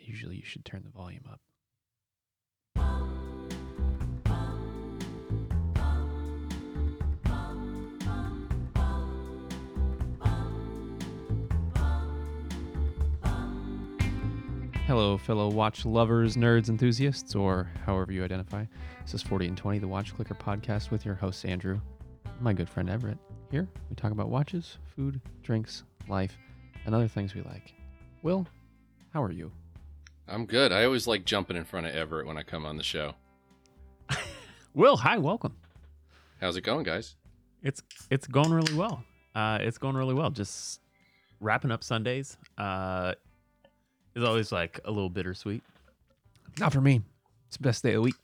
Usually you should turn the volume up. Hello, fellow watch lovers, nerds, enthusiasts, or however you identify. This is 40 and 20, the Watch Clicker podcast with your host, Andrew, my good friend Everett. Here, we talk about watches, food, drinks, life, and other things we like. Will, how are you? I'm good. I always like jumping in front of Everett when I come on the show. Will, hi, welcome. How's it going, guys? It's it's going really well. Uh, it's going really well. Just wrapping up Sundays. Uh, is always like a little bittersweet. Not for me. It's the best day of the week.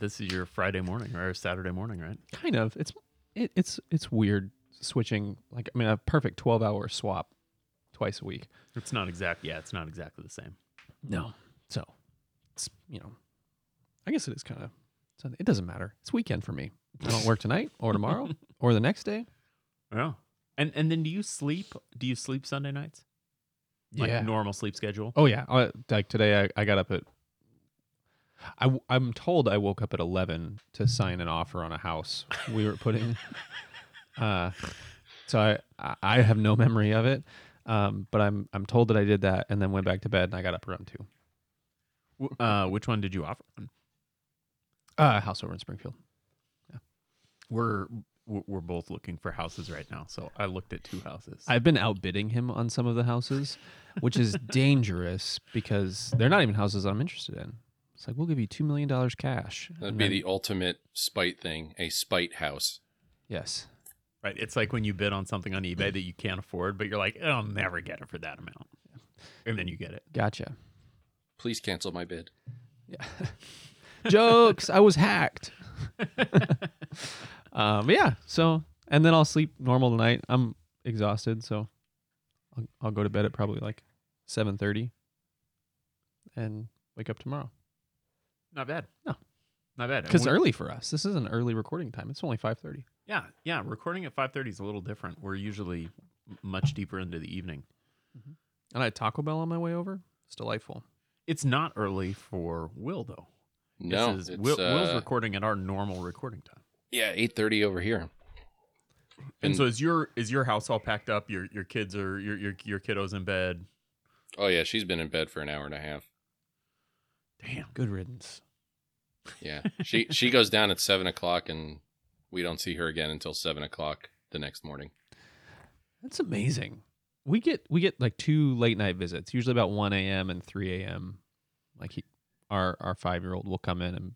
This is your Friday morning or Saturday morning, right? Kind of. It's it, it's it's weird switching. Like I mean, a perfect twelve hour swap twice a week. It's not exact. Yeah, it's not exactly the same. No. So it's you know, I guess it is kind of. It doesn't matter. It's weekend for me. I don't work tonight or tomorrow or the next day. Yeah. And and then do you sleep? Do you sleep Sunday nights? Like Yeah. normal sleep schedule? Oh yeah, uh, like today I, I got up at. I I'm told I woke up at 11 to sign an offer on a house we were putting. uh, so I I- I have no memory of it, um, but I'm I'm told that I did that and then went back to bed and I got up around two. Uh, which one did you offer? Uh, house over in Springfield. We're we're we're both looking for houses right now, so I looked at two houses. I've been outbidding him on some of the houses, which is dangerous because they're not even houses I'm interested in. It's like we'll give you two million dollars cash. That'd And be then- the ultimate spite thing, a spite house. yes. Right. It's like when you bid on something on eBay that you can't afford, but you're like, I'll never get it for that amount, and then you get it. Gotcha. Please cancel my bid. Yeah. Jokes. I was hacked. um, yeah. So, and then I'll sleep normal tonight. I'm exhausted, so I'll, I'll go to bed at probably like seven thirty, and wake up tomorrow. Not bad. No. not bad. Because early for us. This is an early recording time. It's only five thirty. Yeah, yeah. Recording at five thirty is a little different. We're usually much deeper into the evening. And I had Taco Bell on my way over. It's delightful. It's not early for Will though. No, this is, it's, Will, Will's uh, recording at our normal recording time. yeah, eight thirty over here. And And- so is your is your house all packed up? Your your kids are your your your kiddos in bed. Oh yeah, she's been in bed for an hour and a half. Damn. Good riddance. Yeah, she she goes down at seven o'clock, and we don't see her again until seven o'clock the next morning. That's amazing. We get we get like two late night visits, usually about one a.m. and three a.m. Like he, our our five year old will come in and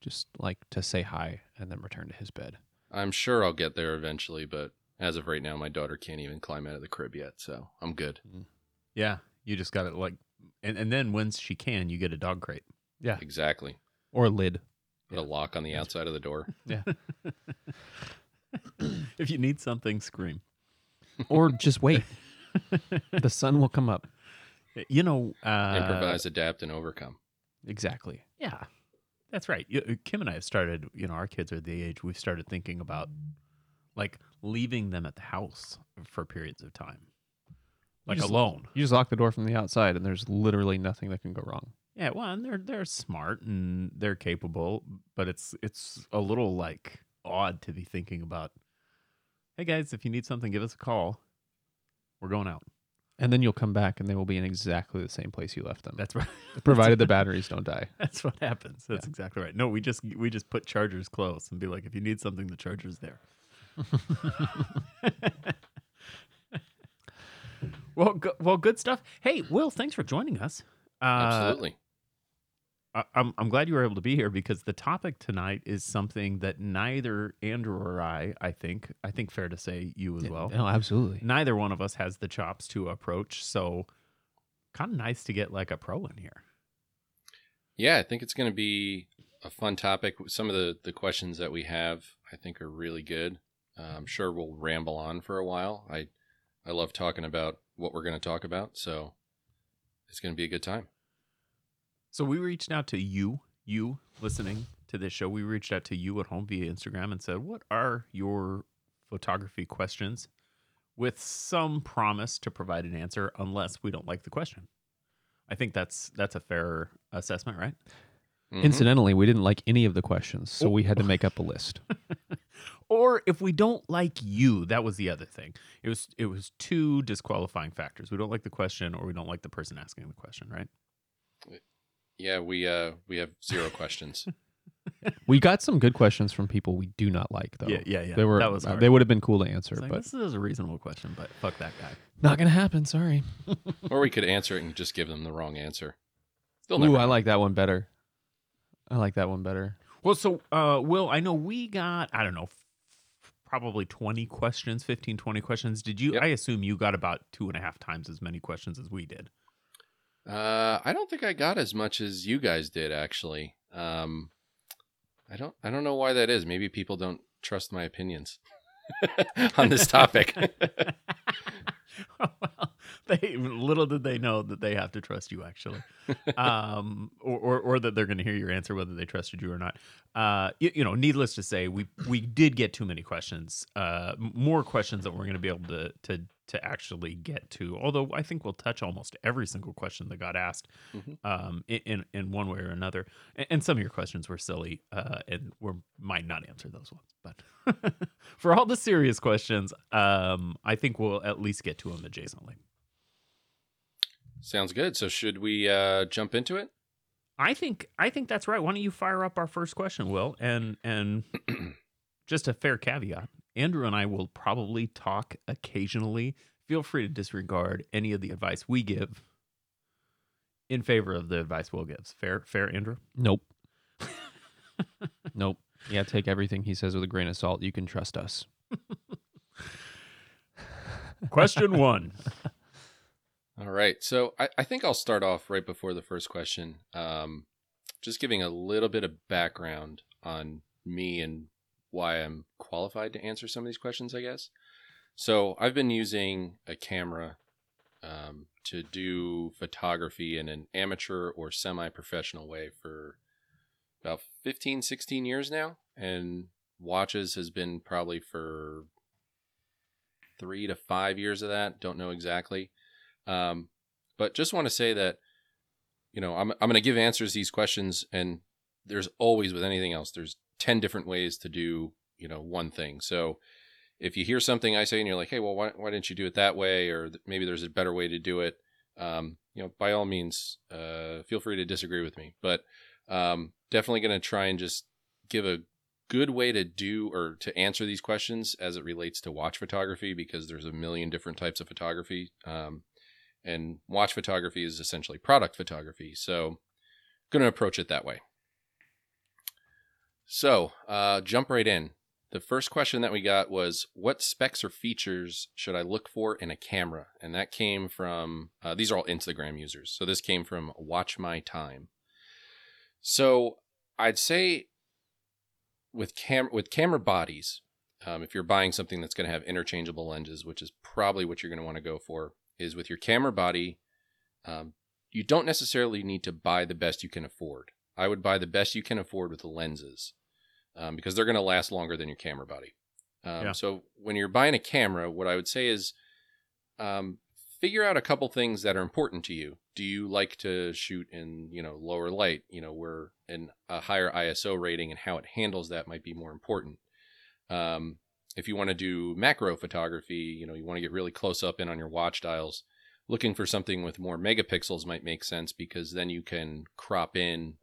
just like to say hi and then return to his bed. I'm sure I'll get there eventually, but as of right now, my daughter can't even climb out of the crib yet, so I'm good. Mm-hmm. Yeah, you just got it like, and and then once she can, you get a dog crate. Yeah, Exactly. or a lid. Put a lock on the outside of the door. Yeah, If you need something, scream. or just wait. the sun will come up. You know, uh, Improvise, adapt, and overcome. Exactly. Yeah, that's right. Uh, Kim and I have started. You know, our kids are the age we've started thinking about like leaving them at the house for periods of time, like just- alone. You just lock the door from the outside, and there's literally nothing that can go wrong. Yeah, well, and they're they're smart and they're capable, but it's it's a little like odd to be thinking about. Hey guys, if you need something, give us a call. We're going out. And then you'll come back, and they will be in exactly the same place you left them, That's right. provided the batteries don't die. That's what happens. That's exactly right. No, we just we just put chargers close and be like, if you need something, the charger's there. well, go, well, good stuff. Hey, Will, thanks for joining us. Uh, Absolutely. I, I'm I'm glad you were able to be here because the topic tonight is something that neither Andrew or I, I think, I think fair to say you as well, No, absolutely. neither one of us has the chops to approach. So, kind of nice to get like a pro in here. Yeah, I think it's going to be a fun topic. Some of the, the questions that we have, I think, are really good. Uh, I'm sure we'll ramble on for a while. I I love talking about what we're going to talk about, so it's going to be a good time. So we reached out to you, you listening to this show. We reached out to you at home via Instagram and said, "What are your photography questions? with some promise to provide an answer unless we don't like the question. I think that's that's a fair assessment, right? Mhm. Incidentally, we didn't like any of the questions, so Oh. we had to make up a list. or if we don't like you, that was the other thing. It was it was two disqualifying factors. We don't like the question or we don't like the person asking the question, right? Yeah, we uh we have zero questions. we got some good questions from people we do not like, though. yeah, yeah. Yeah. They were that was uh, they would have been cool to answer, like, but this is a reasonable question, but fuck that guy. not gonna happen. Sorry. or we could answer it and just give them the wrong answer. They'll Ooh, never I know. like that one better. I like that one better. Well, so uh Will, I know we got I don't know f- probably 20 questions, 15 20 questions. Did you Yep. I assume you got about two and a half times as many questions as we did. Uh, I don't think I got as much as you guys did actually. Um, I don't. I don't know why that is. Maybe people don't trust my opinions on this topic. well, they little did they know that they have to trust you actually, um, or, or or that they're going to hear your answer whether they trusted you or not. Uh, you, you know, needless to say, we we did get too many questions, uh, more questions that we're going to be able to to to actually get to. Although I think we'll touch almost every single question that got asked, Mhm. um, in, in in one way or another. And, and some of your questions were silly, uh, and we might not answer those ones, but. For all the serious questions, um, I think we'll at least get to them adjacently. Sounds good. So should we uh, jump into it? I think I think that's right. Why don't you fire up our first question, Will? And and just a fair caveat: Andrew and I will probably talk occasionally. Feel free to disregard any of the advice we give in favor of the advice Will gives. Fair, fair, Andrew. Nope. nope. Yeah, take everything he says with a grain of salt. You can trust us. Question one. All right. So I, I think I'll start off right before the first question. Um, just giving a little bit of background on me and why I'm qualified to answer some of these questions, I guess. So I've been using a camera um, to do photography in an amateur or semi professional way for about 15, 16 years now. And watches has been probably for three to five years of that. Don't know exactly. Um, but just want to say that, you know, I'm, I'm going to give answers to these questions, and there's always with anything else, there's 10 different ways to do, you know, one thing. So if you hear something I say and you're like, hey, well, why, why didn't you do it that way? Or maybe there's a better way to do it. Um, you know, by all means, uh, feel free to disagree with me, but um, definitely going to try and just give a good way to do or to answer these questions as it relates to watch photography because there's a million different types of photography. Um, and watch photography is essentially product photography. So, going to approach it that way. So, uh, jump right in. The first question that we got was, "What specs or features should I look for in a camera?" And that came from uh, these are all Instagram users. So this came from Watch My Time. So I'd say with cam with camera bodies, um, if you're buying something that's going to have interchangeable lenses, which is probably what you're going to want to go for, is with your camera body, um, you don't necessarily need to buy the best you can afford. I would buy the best you can afford with the lenses um, because they're going to last longer than your camera body. Um, Yeah. So when you're buying a camera, what I would say is um, figure out a couple things that are important to you. Do you like to shoot in you know lower light? You know where in a higher ISO rating and how it handles that might be more important. Um, if you want to do macro photography, you know, you want to get really close up in on your watch dials, looking for something with more megapixels might make sense because then you can crop in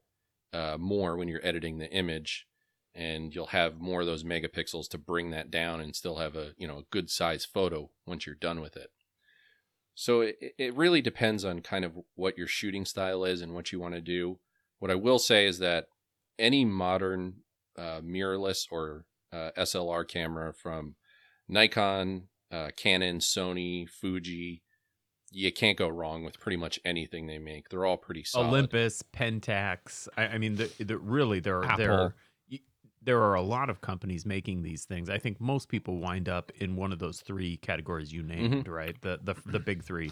uh, more when you're editing the image and you'll have more of those megapixels to bring that down and still have a, you know, a good size photo once you're done with it. So it, it really depends on kind of what your shooting style is and what you want to do. What I will say is that any modern uh, mirrorless or uh, SLR camera from Nikon, uh, Canon, Sony, Fuji. You can't go wrong with pretty much anything they make. They're all pretty solid. Olympus, Pentax. I, I mean, the, the, really, there are there Apple. are, y- there are a lot of companies making these things. I think most people wind up in one of those three categories you named, right? The the the big three.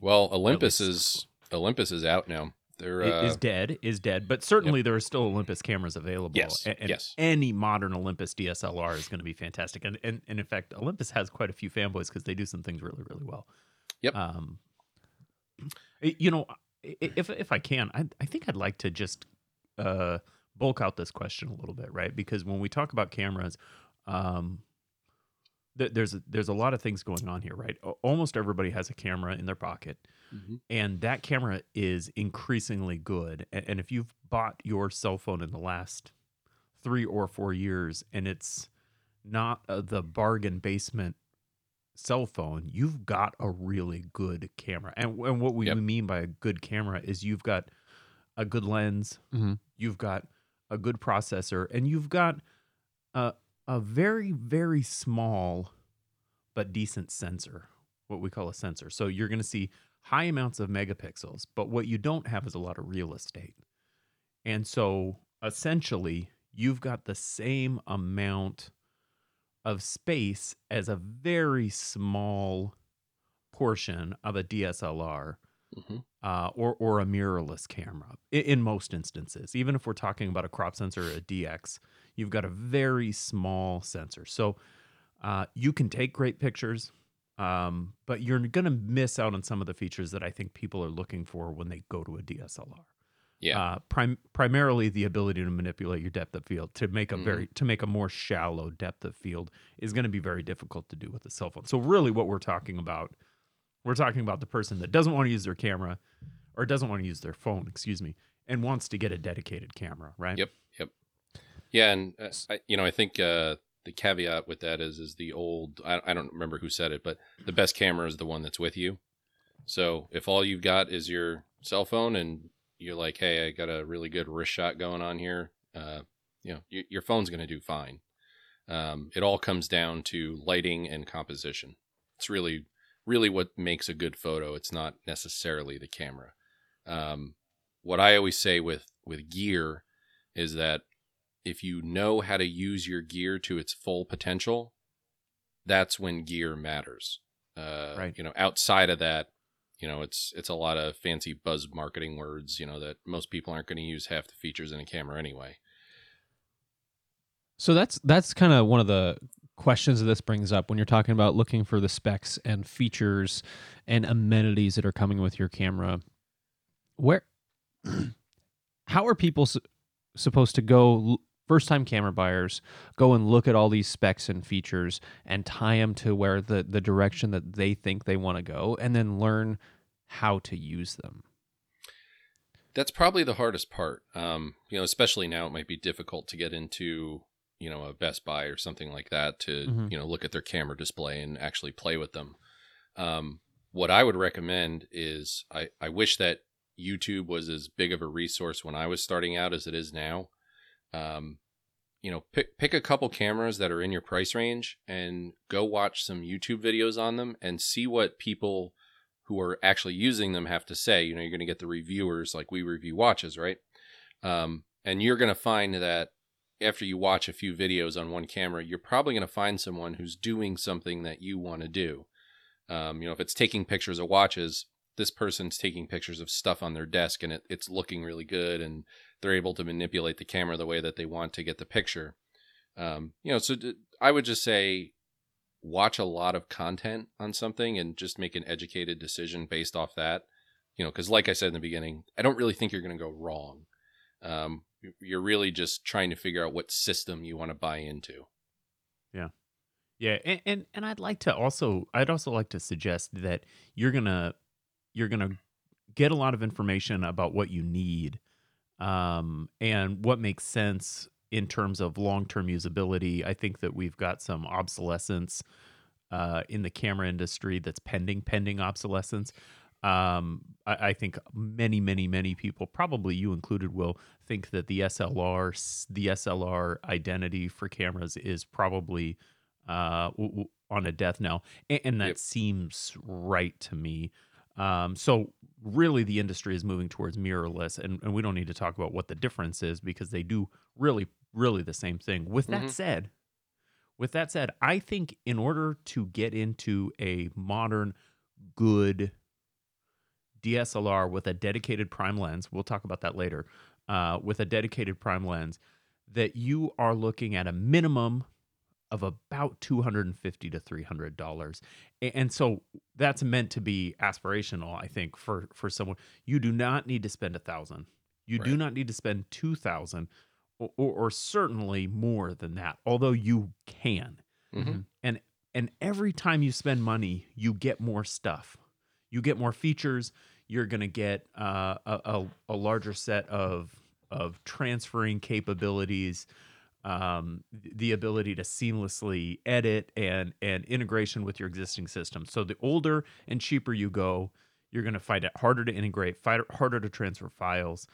Well, Olympus is Olympus is out now. They're uh, is dead is dead, but certainly there are still Olympus cameras available. Yes, a- and yes. any modern Olympus DSLR is going to be fantastic, and, and and in fact, Olympus has quite a few fanboys because they do some things really really well. Yep. Um, you know, if if I can, I I think I'd like to just uh bulk out this question a little bit, right? Because when we talk about cameras, um, th- there's a, there's a lot of things going on here, right? Almost everybody has a camera in their pocket mhm. and that camera is increasingly good A- and if you've bought your cell phone in the last three or four years and it's not uh, the bargain basement cell phone you've got a really good camera and, and what we Yep. mean by a good camera is you've got a good lens Mhm. you've got a good processor and you've got a, a very very small but decent sensor what we call a sensor. So you're going to see high amounts of megapixels but what you don't have is a lot of real estate. And so essentially you've got the same amount of space as a very small portion of a DSLR Mhm. uh, or or a mirrorless camera i- in most instances. Even if we're talking about a crop sensor or a DX, you've got a very small sensor. So uh, you can take great pictures, um, but you're going to miss out on some of the features that I think people are looking for when they go to a DSLR. Yeah. Uh, prim- primarily the ability to manipulate your depth of field to make a Mhm. very to make a more shallow depth of field is going to be very difficult to do with a cell phone. So really, what we're talking about, we're talking about the person that doesn't want to use their camera or doesn't want to use their phone, excuse me, and wants to get a dedicated camera, right? Yep. Yep. Yeah, and uh, I, you know, I think uh, the caveat with that is is the old. I, I don't remember who said it, but the best camera is the one that's with you. So if all you've got is your cell phone and you're like, hey, I got a really good wrist shot going on here, uh, you know, your phone's going to do fine. Um, it all comes down to lighting and composition. It's really, really what makes a good photo. It's not necessarily the camera. Um, what I always say with with gear is that if you know how to use your gear to its full potential, that's when gear matters. Uh, Right. You know, outside of that, you know, it's it's a lot of fancy buzz marketing words. You know that most people aren't going to use half the features in a camera anyway. So that's that's kind of one of the questions that this brings up when you're talking about looking for the specs and features and amenities that are coming with your camera. Where, how are people su- supposed to go? First time camera buyers go and look at all these specs and features and tie them to where the the direction that they think they want to go, and then learn how to use them. That's probably the hardest part. Um, you know, especially now it might be difficult to get into, you know, a Best Buy or something like that to, Mhm. you know, look at their camera display and actually play with them. Um, what I would recommend is I, I wish that YouTube was as big of a resource when I was starting out as it is now. Um, you know, pick pick a couple cameras that are in your price range and go watch some YouTube videos on them and see what people who are actually using them have to say. You know, you're going to get the reviewers like we review watches, right? Um, and you're going to find that after you watch a few videos on one camera, you're probably going to find someone who's doing something that you want to do. Um, you know, if it's taking pictures of watches, this person's taking pictures of stuff on their desk and it, it's looking really good and they're able to manipulate the camera the way that they want to get the picture. Um, you know, so d- I would just say watch a lot of content on something and just make an educated decision based off that. You know, because like I said in the beginning, I don't really think you're going to go wrong. Um, you're really just trying to figure out what system you want to buy into. Yeah, Yeah, and, and and I'd like to also I'd also like to suggest that you're gonna you're gonna get a lot of information about what you need, um, and what makes sense in terms of long term usability. I think that we've got some obsolescence uh, in the camera industry that's pending pending obsolescence. Um, I, I think many, many, many people, probably you included, will think that the SLR, the SLR identity for cameras is probably uh, w- w- on a death knell, and, and that Yep. seems right to me. Um, so really, the industry is moving towards mirrorless, and, and we don't need to talk about what the difference is because they do really, really the same thing. With that Mhm. said, with that said, I think in order to get into a modern, good DSLR with a dedicated prime lens, we'll talk about that later, uh, with a dedicated prime lens, that you are looking at a minimum of about 250 to 300 dollars. And so that's meant to be aspirational i think for for someone. You do not need to spend a thousand. You right. do not need to spend 2000 or, or, or, certainly more than that although you can. Mm-hmm. and and every time you spend money you get more stuff. You get more features you're going to get uh, a, a, larger set of of transferring capabilities um, the ability to seamlessly edit and and integration with your existing system. So the older and cheaper you go, you're going to find it harder to integrate, harder to transfer files,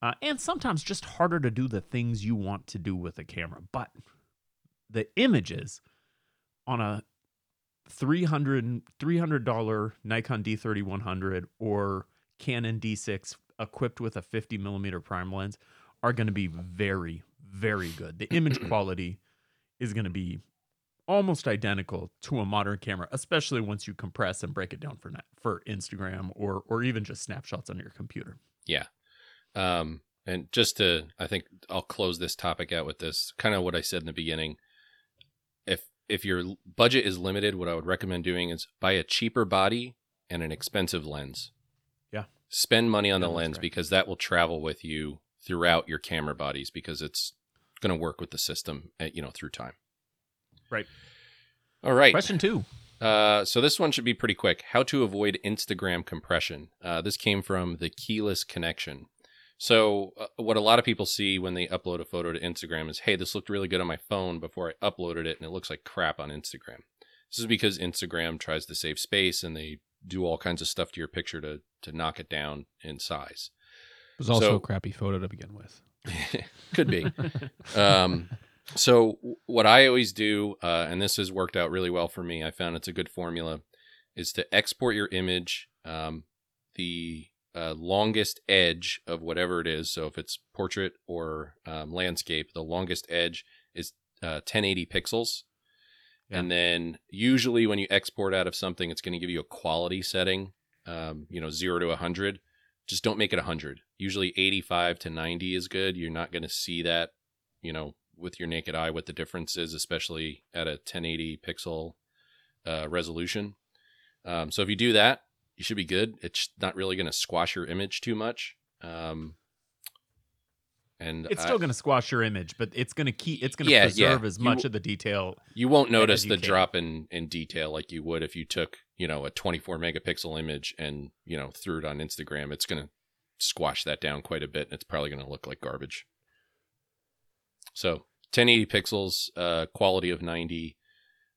uh, and sometimes just harder to do the things you want to do with a camera. But the images on a 300 $300 Nikon D3100 or Canon T6 equipped with a 50 millimeter prime lens are going to be very, very good. The image quality is going to be almost identical to a modern camera, especially once you compress and break it down for for Instagram or or even just snapshots on your computer. Yeah. Um and just to I think I'll close this topic out with this kind of what I said in the beginning. If your budget is limited, what I would recommend doing is buy a cheaper body and an expensive lens. Yeah. Spend money on the lens right. because that will travel with you throughout your camera bodies because it's going to work with the system, at, eh, you know, through time. Right. All right. Question two. Uh, so this one should be pretty quick. How to avoid Instagram compression. Uh, this came from the Keyless Connection. So uh, what a lot of people see when they upload a photo to Instagram is, hey, this looked really good on my phone before I uploaded it, and it looks like crap on Instagram. This is because Instagram tries to save space and they do all kinds of stuff to your picture to to knock it down in size. It was also so, a crappy photo to begin with. Could be. um, so what I always do, uh, and this has worked out really well for me, I found it's a good formula, is to export your image, um, the uh, longest edge of whatever it is. So if it's portrait or um, landscape, the longest edge is uh, 1080 pixels. Yeah. And then usually when you export out of something, it's going to give you a quality setting, um, you know, zero to 100 just don't make it 100 usually 85 to 90 is good you're not going to see that you know with your naked eye what the difference is especially at a 1080 pixel uh, resolution um, so if you do that you should be good it's not really going to squash your image too much um, and it's still going to squash your image, but it's going to keep it's going to yeah, preserve yeah. as much you, of the detail. You won't notice the can. drop in in detail like you would if you took you know a 24 megapixel image and you know threw it on Instagram. It's going to squash that down quite a bit, and it's probably going to look like garbage. So 1080 pixels, uh, quality of 90.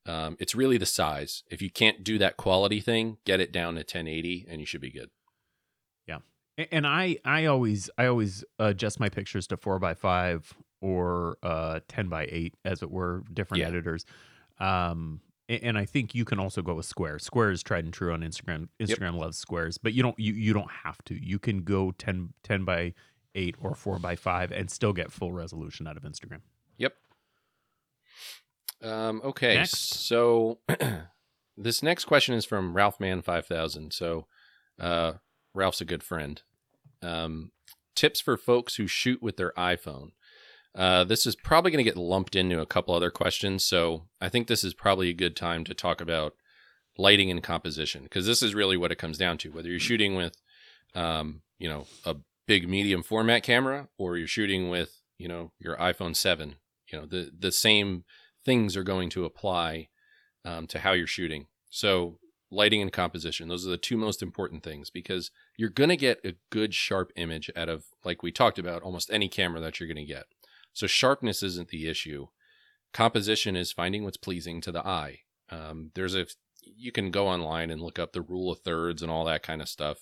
Um, it's really the size. If you can't do that quality thing, get it down to 1080, and you should be good. Yeah. And I, I always, I always adjust my pictures to four by five or uh, ten by eight, as it were, different yeah. editors. Um, and I think you can also go with squares. Squares tried and true on Instagram. Instagram yep. loves squares, but you don't you, you don't have to. You can go 10, 10 by eight or four by five and still get full resolution out of Instagram. Yep. Um, okay, next. so this next question is from Ralph Man five thousand. So uh, Ralph's a good friend. Um, tips for folks who shoot with their iPhone. Uh, this is probably going to get lumped into a couple other questions, so I think this is probably a good time to talk about lighting and composition because this is really what it comes down to. Whether you're shooting with, um, you know, a big medium format camera or you're shooting with, you know, your iPhone 7, you know, the the same things are going to apply um, to how you're shooting. So lighting and composition. Those are the two most important things because you're going to get a good sharp image out of, like we talked about, almost any camera that you're going to get. So sharpness isn't the issue. Composition is finding what's pleasing to the eye. Um, there's a, you can go online and look up the rule of thirds and all that kind of stuff.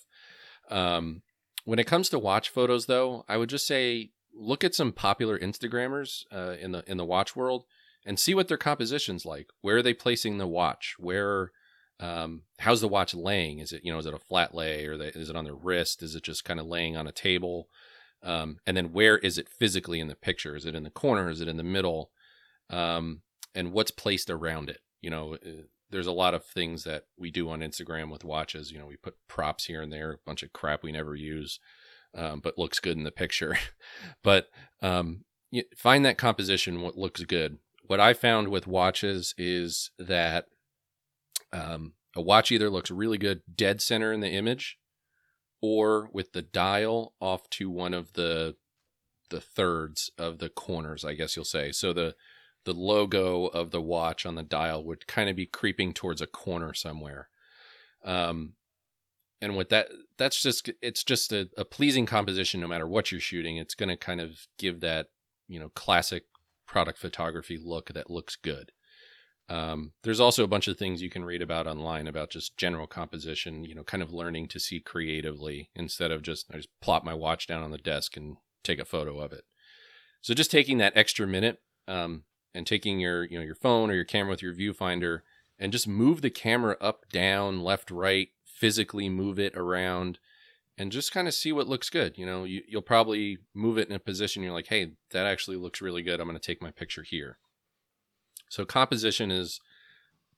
Um, when it comes to watch photos, though, I would just say look at some popular Instagrammers uh, in the in the watch world and see what their composition's like. Where are they placing the watch? Where um, how's the watch laying? Is it you know is it a flat lay or is it on the wrist? Is it just kind of laying on a table? Um, and then where is it physically in the picture? Is it in the corner? Is it in the middle? Um, and what's placed around it? You know, uh, there's a lot of things that we do on Instagram with watches. You know, we put props here and there, a bunch of crap we never use, um, but looks good in the picture. but um, find that composition what looks good. What I found with watches is that um, a watch either looks really good dead center in the image, or with the dial off to one of the the thirds of the corners, I guess you'll say. So the the logo of the watch on the dial would kind of be creeping towards a corner somewhere. Um, and with that, that's just it's just a, a pleasing composition no matter what you're shooting. It's going to kind of give that you know classic product photography look that looks good. Um, there's also a bunch of things you can read about online about just general composition, you know, kind of learning to see creatively instead of just I just plop my watch down on the desk and take a photo of it. So just taking that extra minute um, and taking your you know your phone or your camera with your viewfinder and just move the camera up, down, left, right, physically move it around and just kind of see what looks good. You know, you, you'll probably move it in a position you're like, hey, that actually looks really good. I'm going to take my picture here. So composition is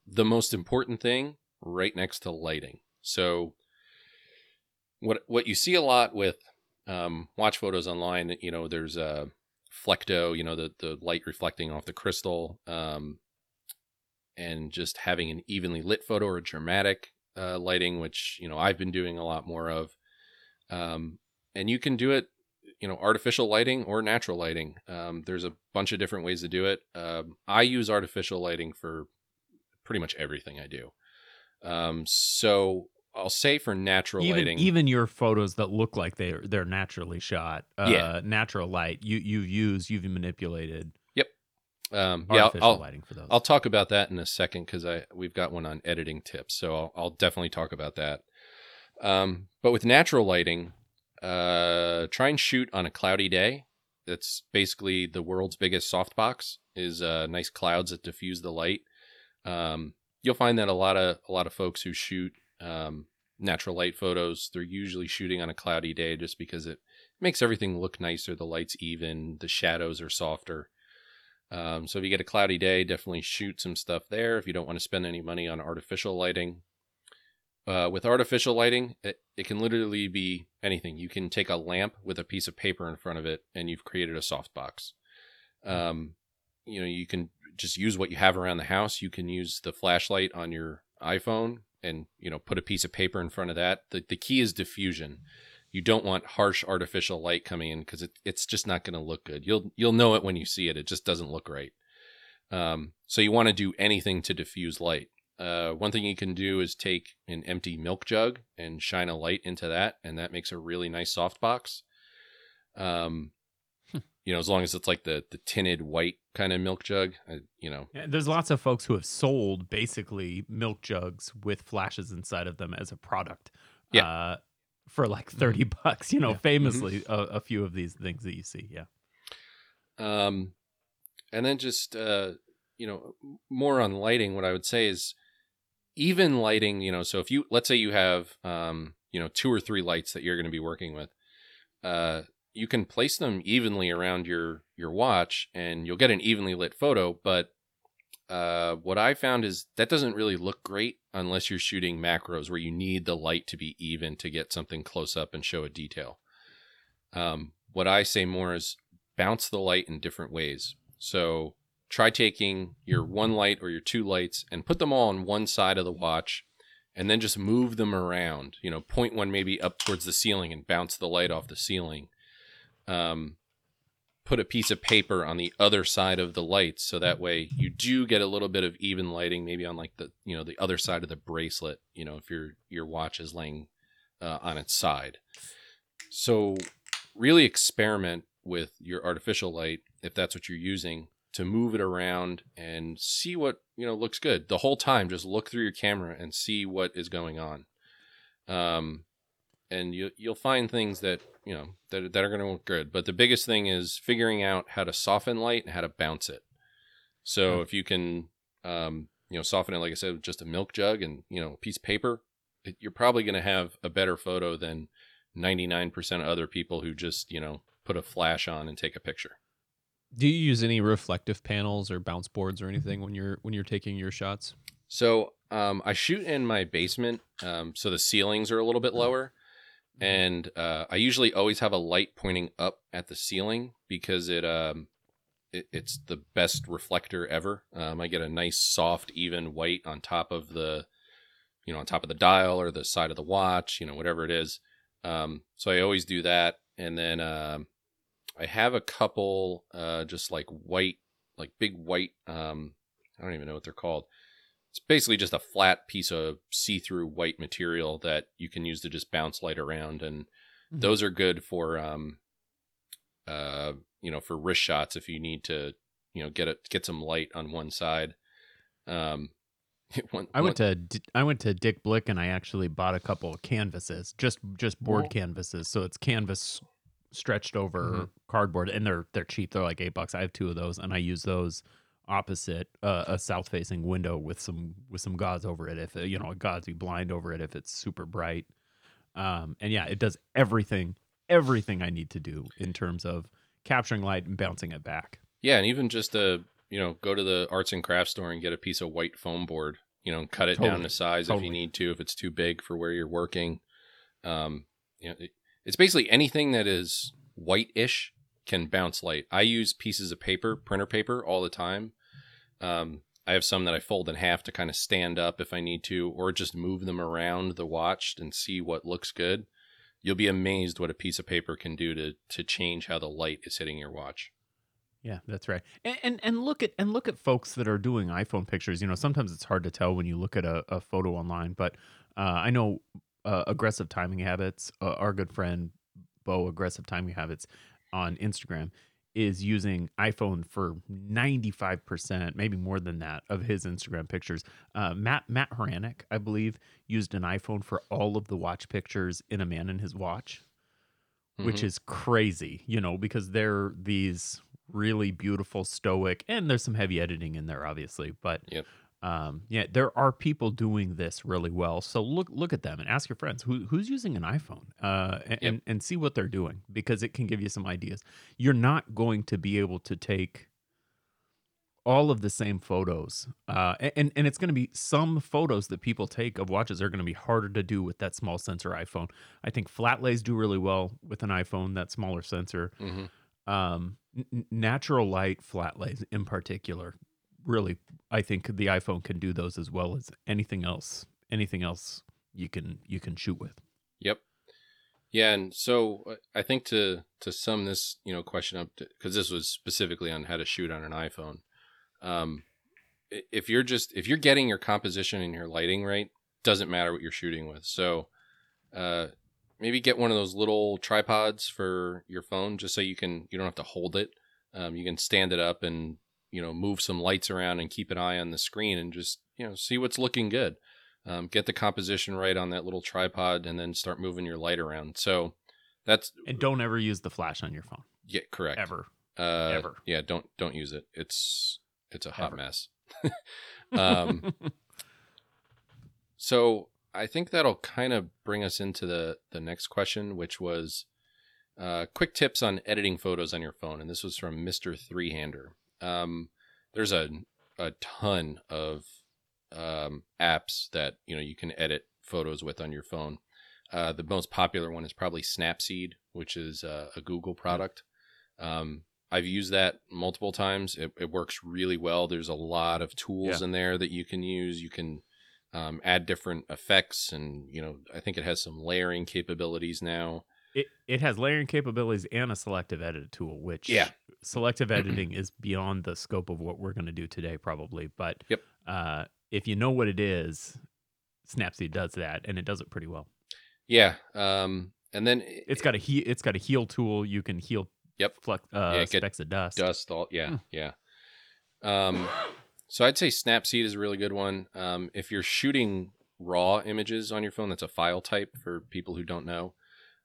the most important thing right next to lighting. So what what you see a lot with um, watch photos online, you know, there's a flecto, you know, the the light reflecting off the crystal, um, and just having an evenly lit photo or dramatic uh, lighting, which you know I've been doing a lot more of. Um, and you can do it you know artificial lighting or natural lighting. Um, there's a bunch of different ways to do it. Um, i use artificial lighting for pretty much everything i do. Um, so i'll say for natural even, lighting even your photos that look like they're they're naturally shot uh, Yeah. natural light you you've used you've manipulated um, yeah I'll, lighting for those. I'll talk about that in a second because I we've got one on editing tips, so I'll, I'll definitely talk about that. Um, but with natural lighting, uh, try and shoot on a cloudy day. That's basically the world's biggest softbox. Is uh, nice clouds that diffuse the light. Um, you'll find that a lot of a lot of folks who shoot um, natural light photos, they're usually shooting on a cloudy day just because it makes everything look nicer. The light's even, the shadows are softer. Um, so if you get a cloudy day, definitely shoot some stuff there. If you don't want to spend any money on artificial lighting, uh, with artificial lighting, it, it can literally be anything. You can take a lamp with a piece of paper in front of it, and you've created a softbox. Um, you know, you can just use what you have around the house. You can use the flashlight on your iPhone, and you know, put a piece of paper in front of that. The the key is diffusion you don't want harsh artificial light coming in because it, it's just not going to look good. You'll you'll know it when you see it. It just doesn't look right. Um, so you want to do anything to diffuse light. Uh, one thing you can do is take an empty milk jug and shine a light into that, and that makes a really nice softbox. Um, you know, as long as it's like the the tinted white kind of milk jug, uh, you know. Yeah, there's lots of folks who have sold basically milk jugs with flashes inside of them as a product. Yeah. Uh, for like 30 bucks, you know, Yeah. famously a, a few of these things that you see. Yeah. Um, and then just uh, you know, more on lighting. What I would say is even lighting. You know, so if you let's say you have um, you know, two or three lights that you're going to be working with, uh, you can place them evenly around your your watch, and you'll get an evenly lit photo. But uh, what I found is that doesn't really look great unless you're shooting macros where you need the light to be even to get something close up and show a detail. Um, what I say more is bounce the light in different ways. So try taking your one light or your two lights and put them all on one side of the watch and then just move them around. You know, point one maybe up towards the ceiling and bounce the light off the ceiling. Um, put a piece of paper on the other side of the lights so that way you do get a little bit of even lighting maybe on like the you know the other side of the bracelet you know if your your watch is laying uh, on its side so really experiment with your artificial light if that's what you're using to move it around and see what you know looks good. The whole time just look through your camera and see what is going on. Um and you you'll find things that you know that, that are going to look good. But the biggest thing is figuring out how to soften light and how to bounce it. So if you can um you know soften it like i said with just a milk jug and you know a piece of paper it, you're probably going to have a better photo than 99% of other people who just you know put a flash on and take a picture Do you use any reflective panels or bounce boards or anything when you're when you're taking your shots? So um, I shoot in my basement, um, so the ceilings are a little bit lower, and uh, I usually always have a light pointing up at the ceiling because it, um, it it's the best reflector ever. Um, I get a nice soft, even white on top of the, you know, on top of the dial or the side of the watch, you know, whatever it is. Um, so I always do that, and then um, I have a couple uh, just like white, like big white. Um, I don't even know what they're called it's basically just a flat piece of see-through white material that you can use to just bounce light around and mm-hmm. those are good for um uh you know for wrist shots if you need to you know get it get some light on one side um one, I went one, to I went to Dick Blick and I actually bought a couple of canvases, just just board well, canvases. So it's canvas stretched over mm-hmm. cardboard, and they're they're cheap. They're like eight bucks. I have two of those, and I use those opposite uh, a south facing window with some with some gauze over it if you know a gauzy blind over it if it's super bright um, and yeah it does everything everything i need to do in terms of capturing light and bouncing it back yeah and even just to you know go to the arts and crafts store and get a piece of white foam board you know cut it totally. down to size totally. if you need to if it's too big for where you're working um, you know it, it's basically anything that is white-ish can bounce light. I use pieces of paper, printer paper, all the time um, I have some that I fold in half to kind of stand up if I need to, or just move them around the watch and see what looks good. You'll be amazed what a piece of paper can do to to change how the light is hitting your watch. Yeah, that's right. And, and, and look at and look at folks that are doing iPhone pictures. You know, sometimes it's hard to tell when you look at a, a photo online, but uh, I know uh, aggressive timing habits. Uh, our good friend Bo, aggressive timing habits on Instagram is using iPhone for 95%, maybe more than that, of his Instagram pictures. Uh, Matt Matt Hranek, I believe, used an iPhone for all of the watch pictures in a man in his watch, mm-hmm. which is crazy, you know, because they're these really beautiful, stoic, and there's some heavy editing in there, obviously, but yep um, yeah, there are people doing this really well. So look look at them and ask your friends who who's using an iPhone, uh, and, yep. and and see what they're doing because it can give you some ideas. You're not going to be able to take all of the same photos, uh, and and it's going to be some photos that people take of watches are going to be harder to do with that small sensor iPhone. I think flat lays do really well with an iPhone that smaller sensor. Mm-hmm. Um, n- natural light flat lays in particular really I think the iPhone can do those as well as anything else. Anything else you can you can shoot with. Yep. Yeah, and so uh, I think to to sum this you know question up because this was specifically on how to shoot on an iPhone. Um, if you're just if you're getting your composition and your lighting right, doesn't matter what you're shooting with. So, uh, maybe get one of those little tripods for your phone, just so you can you don't have to hold it. Um, you can stand it up and you know move some lights around and keep an eye on the screen and just you know see what's looking good. Um, get the composition right on that little tripod and then start moving your light around. So that's and don't ever use the flash on your phone. Yeah correct. Ever. Uh, ever. yeah don't don't use it. It's it's a hot ever. mess. Um, so i think that'll kind of bring us into the the next question which was uh, quick tips on editing photos on your phone. And this was from mr three hander um, there's a a ton of um, apps that you know you can edit photos with on your phone. Uh, the most popular one is probably Snapseed, which is uh, a Google product. Um, I've used that multiple times. It, it, works really well. There's a lot of tools yeah. in there that you can use. You can um, add different effects, and you know, I think it has some layering capabilities now. It it has layering capabilities and a selective edit tool, which yeah, selective editing is beyond the scope of what we're going to do today, probably. But yep. uh, if you know what it is, Snapseed does that, and it does it pretty well. Yeah, um, and then it, has got a he- it's got a heal tool. You can heal. Yep. Flex, uh, yeah, specks of dust. Dust. All. Yeah. Hmm. Yeah. Um, so I'd say Snapseed is a really good one. Um, if you're shooting raw images on your phone, that's a file type for people who don't know.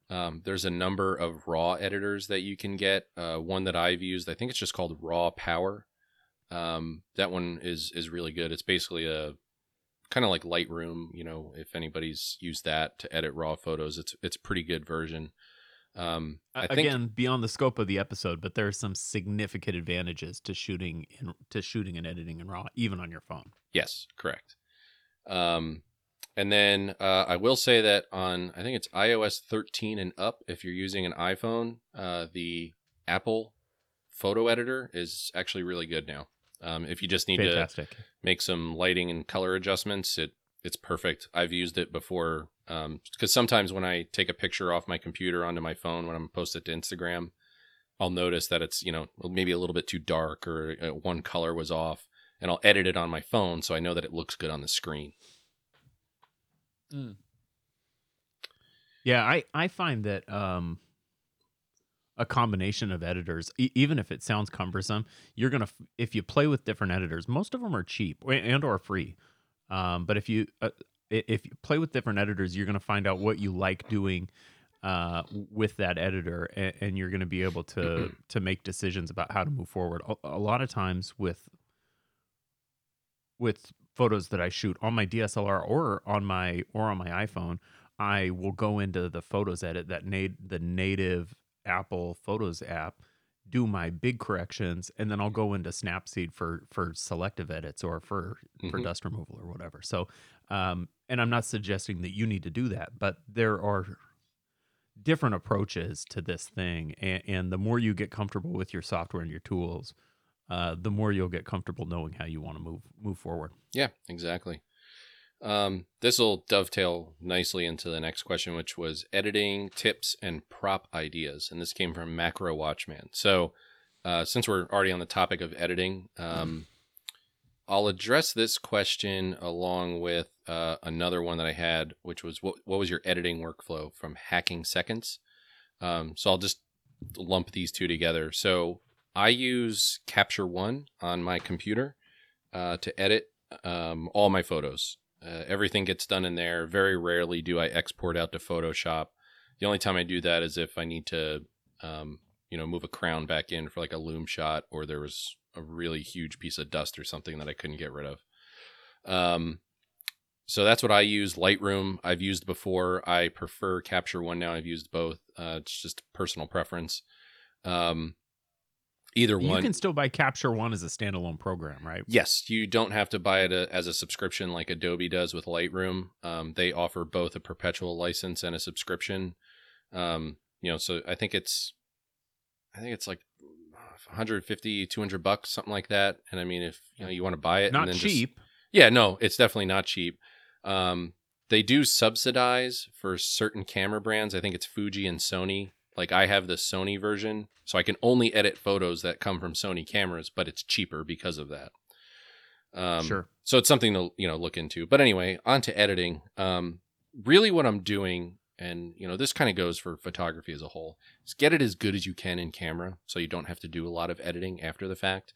Um, there's a number of raw editors that you can get. Uh, one that I've used, I think it's just called Raw Power. Um, that one is is really good. It's basically a kind of like Lightroom. You know, if anybody's used that to edit raw photos, it's it's a pretty good version. Um, I Again, think, beyond the scope of the episode, but there are some significant advantages to shooting in, to shooting and editing in RAW, even on your phone. Yes, correct. Um, and then uh, I will say that on I think it's iOS 13 and up, if you're using an iPhone, uh, the Apple photo editor is actually really good now. Um, if you just need Fantastic. to make some lighting and color adjustments, it it's perfect. I've used it before because um, sometimes when I take a picture off my computer onto my phone when I'm post it to Instagram, I'll notice that it's you know maybe a little bit too dark or uh, one color was off, and I'll edit it on my phone so I know that it looks good on the screen. Mm. Yeah, I I find that um, a combination of editors, e- even if it sounds cumbersome, you're gonna if you play with different editors, most of them are cheap and or free. Um, but if you uh, if you play with different editors, you're gonna find out what you like doing uh, with that editor, and, and you're gonna be able to to make decisions about how to move forward. A, a lot of times with with photos that I shoot on my DSLR or on my or on my iPhone, I will go into the Photos edit that nat- the native Apple Photos app, do my big corrections, and then I'll go into Snapseed for for selective edits or for for Mhm. dust removal or whatever. So, um, and I'm not suggesting that you need to do that, but there are different approaches to this thing, and, and the more you get comfortable with your software and your tools, uh, the more you'll get comfortable knowing how you want to move move forward. Yeah, exactly. Um, this will dovetail nicely into the next question, which was editing tips and prop ideas. And this came from Macro Watchman. So, uh, since we're already on the topic of editing, um, I'll address this question along with uh, another one that I had, which was what, what was your editing workflow from Hacking Seconds? Um, so, I'll just lump these two together. So, I use Capture One on my computer uh, to edit um, all my photos. Uh, everything gets done in there. Very rarely do I export out to Photoshop. The only time I do that is if I need to, um, you know, move a crown back in for like a loom shot, or there was a really huge piece of dust or something that I couldn't get rid of. Um, so that's what I use. Lightroom I've used before. I prefer Capture One now. I've used both. Uh, it's just personal preference. Um, either You one. You can still buy Capture One as a standalone program, right? Yes, you don't have to buy it a, as a subscription like Adobe does with Lightroom. Um, they offer both a perpetual license and a subscription. Um, you know, so I think it's, I think it's like 150, 200 bucks, something like that. And I mean, if you know you want to buy it, Not and then just- cheap. yeah, no, it's definitely not cheap. Um, they do subsidize for certain camera brands. I think it's Fuji and Sony. Like I have the Sony version, so I can only edit photos that come from Sony cameras, but it's cheaper because of that. Um, sure. So it's something to you know look into. But anyway, on to editing. Um, really, what I'm doing, and you know, this kind of goes for photography as a whole, is get it as good as you can in camera, so you don't have to do a lot of editing after the fact.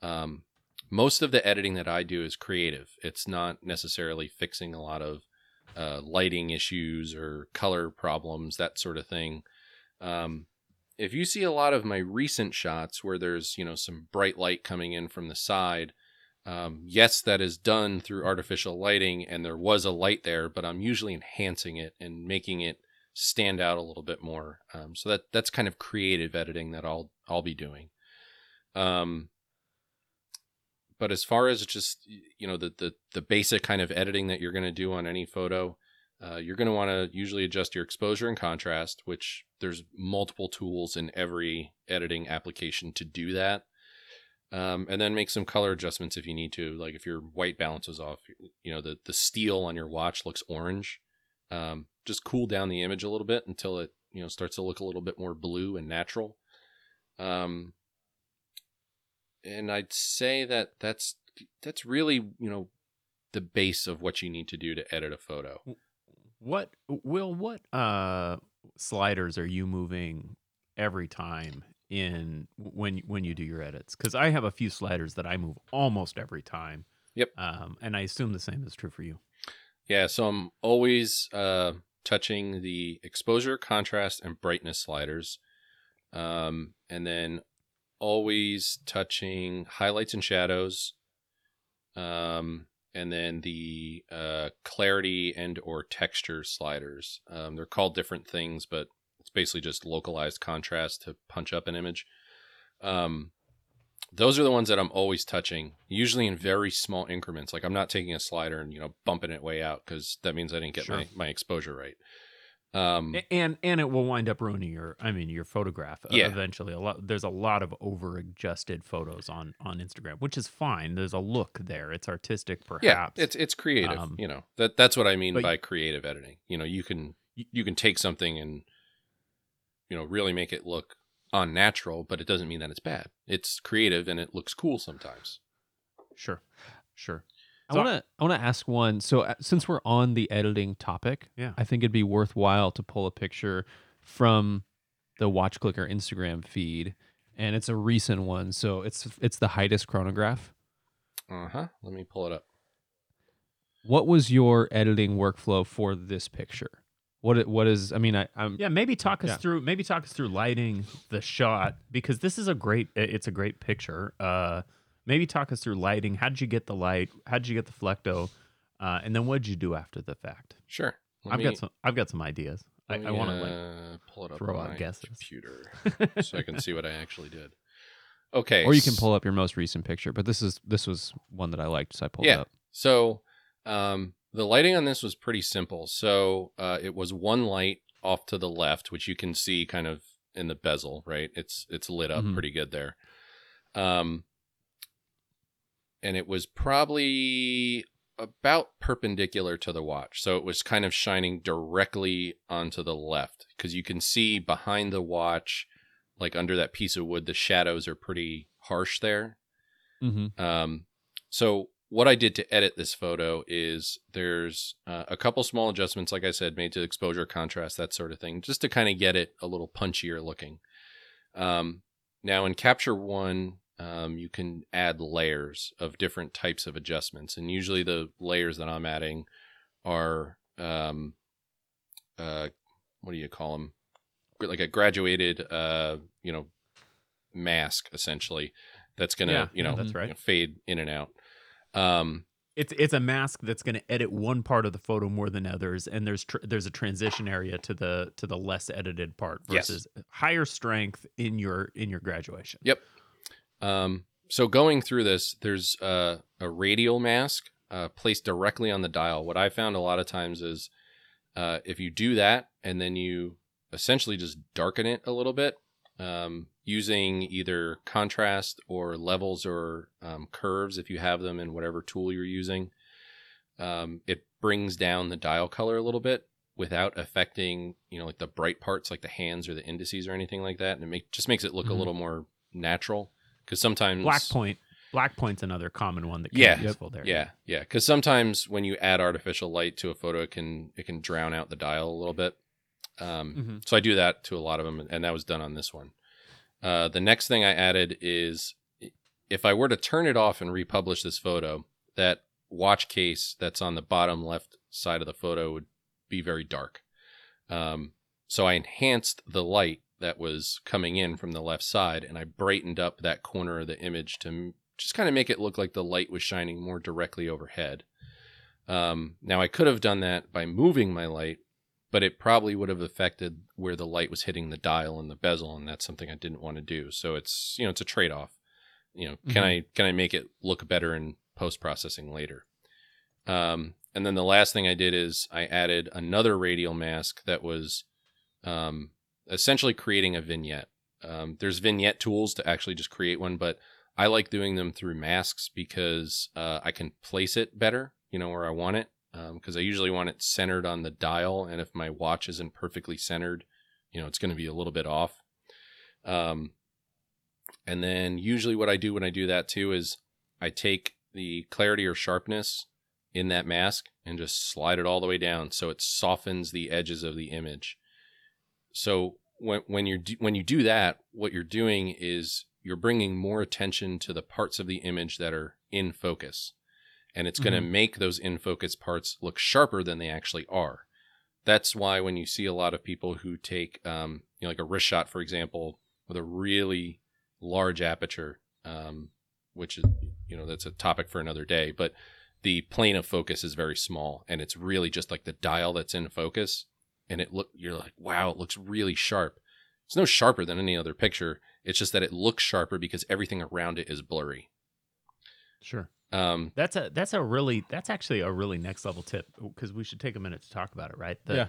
Um, most of the editing that I do is creative. It's not necessarily fixing a lot of uh, lighting issues or color problems, that sort of thing. Um, if you see a lot of my recent shots where there's you know some bright light coming in from the side, um, yes, that is done through artificial lighting, and there was a light there, but I'm usually enhancing it and making it stand out a little bit more. Um, so that that's kind of creative editing that I'll I'll be doing. Um, but as far as just you know the the the basic kind of editing that you're going to do on any photo, uh, you're going to want to usually adjust your exposure and contrast, which there's multiple tools in every editing application to do that. Um, and then make some color adjustments if you need to. Like if your white balance is off, you know the the steel on your watch looks orange. Um, just cool down the image a little bit until it you know starts to look a little bit more blue and natural. Um, and I'd say that that's that's really you know the base of what you need to do to edit a photo. What will what uh sliders are you moving every time in when when you do your edits? Because I have a few sliders that I move almost every time. Yep. Um, and I assume the same is true for you. Yeah, so I'm always uh, touching the exposure, contrast, and brightness sliders, um, and then always touching highlights and shadows, um, and then the uh, clarity and or texture sliders. Um, they're called different things, but it's basically just localized contrast to punch up an image. Um, those are the ones that I'm always touching, usually in very small increments. Like I'm not taking a slider and you know bumping it way out because that means I didn't get Sure. my, my exposure right. Um, and and it will wind up ruining your i mean your photograph uh, Yeah. eventually a lot there's a lot of over adjusted photos on on instagram which is fine there's a look there it's artistic perhaps yeah, it's it's creative. Um, you know that that's what I mean by creative editing. You know, you can you can take something and you know really make it look unnatural, but it doesn't mean that it's bad. It's creative and it looks cool sometimes. sure sure I want to I want to ask one. So uh, since we're on the editing topic, Yeah. I think it'd be worthwhile to pull a picture from the Watch Clicker Instagram feed, and it's a recent one. So it's it's the Hitus chronograph. Uh huh. Let me pull it up. What was your editing workflow for this picture? What it- what is? I mean, I, I'm yeah maybe talk us Yeah. through maybe talk us through lighting the shot because this is a great it's a great picture uh maybe talk us through lighting how did you get the light how did you get the flecto uh and then what did you do after the fact Sure. Let i've me- got some i've got some ideas i, let I want to like uh, pull it up throw on out my guesses. computer so I can see what I actually did. Okay. or you can pull up your most recent picture. But this is this was one that I liked, so I pulled it Yeah. up. So um, the lighting on this was pretty simple. So uh, it was one light off to the left, which you can see kind of in the bezel, right? It's it's lit up Mhm. pretty good there. Um, and it was probably about perpendicular to the watch, so it was kind of shining directly onto the left because you can see behind the watch, like under that piece of wood, the shadows are pretty harsh there. Mm-hmm. Um, so what I did to edit this photo is there's uh, a couple small adjustments, like I said, made to exposure, contrast, that sort of thing, just to kind of get it a little punchier looking. Um, now in Capture One, um, you can add layers of different types of adjustments, and usually the layers that I'm adding are, um, uh, what do you call them? Like a graduated, uh, you know, mask essentially. That's gonna, Yeah, you know, that's right. you know, fade in and out. Um, it's it's a mask that's going to edit one part of the photo more than others and there's tr- there's a transition area to the to the less edited part Yes. versus higher strength in your in your graduation Yep. Um, so going through this, there's uh, a radial mask uh, placed directly on the dial. What I found a lot of times is uh, if you do that and then you essentially just darken it a little bit um, using either contrast or levels or um, curves, if you have them in whatever tool you're using, um, it brings down the dial color a little bit without affecting, you know, like the bright parts, like the hands or the indices or anything like that. And it make, just makes it look a Mhm. little more natural because sometimes black point black point's another common one that can Yeah. be useful there yeah yeah because sometimes when you add artificial light to a photo it can it can drown out the dial a little bit um, Mm-hmm. Mhm. so i do that to a lot of them and that was done on this one uh, the next thing i added is if i were to turn it off and republish this photo that watch case that's on the bottom left side of the photo would be very dark um, so i enhanced the light that was coming in from the left side and i brightened up that corner of the image to just kind of make it look like the light was shining more directly overhead. Um, now I could have done that by moving my light, but it probably would have affected where the light was hitting the dial and the bezel, and that's something I didn't want to do. So it's you know it's a trade off. You know, can I can I make it look better in post processing later? Um, and then the last thing I did is I added another radial mask that was um, essentially creating a vignette. Um, there's vignette tools to actually just create one, but I like doing them through masks because uh, I can place it better, you know, where I want it. Because I usually want it centered on the dial, and if my watch isn't perfectly centered, you know, it's going to be a little bit off. Um, and then usually what I do when I do that too is I take the clarity or sharpness in that mask and just slide it all the way down so it softens the edges of the image. So when when you do, when you do that, what you're doing is you're bringing more attention to the parts of the image that are in focus, and it's going to make those in focus parts look sharper than they actually are. That's why when you see a lot of people who take, um, you know, like a wrist shot, for example, with a really large aperture, um, which is, you know, that's a topic for another day, but the plane of focus is very small, and it's really just like the dial that's in focus, and it look you're like, wow, it looks really sharp. it's no sharper than any other picture. It's just that it looks sharper because everything around it is blurry. Sure. Um, That's a that's a really that's actually a really next level tip because we should take a minute to talk about it, right? The- Yeah.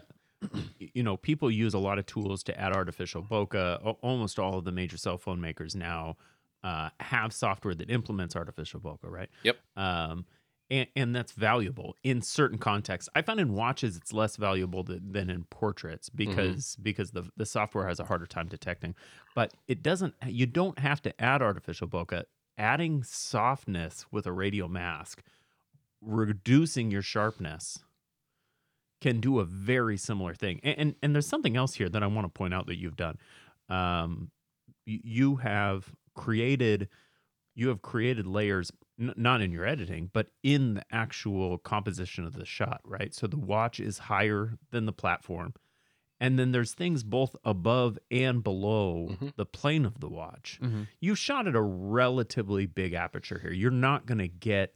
You know, people use a lot of tools to add artificial bokeh. Almost all of the major cell phone makers now uh, have software that implements artificial bokeh, right? Yep. Um, and, and that's valuable in certain contexts. I find in watches it's less valuable th- than in portraits because because the the software has a harder time detecting. But it doesn't. You don't have to add artificial bokeh. Adding softness with a radial mask, reducing your sharpness, can do a very similar thing. And and, and there's something else here that I want to point out that you've done. Um, you have created you have created layers n- not in your editing but in the actual composition of the shot right so the watch is higher than the platform and then there's things both above and below Mhm. the plane of the watch Mhm. you shot at a relatively big aperture here you're not going to get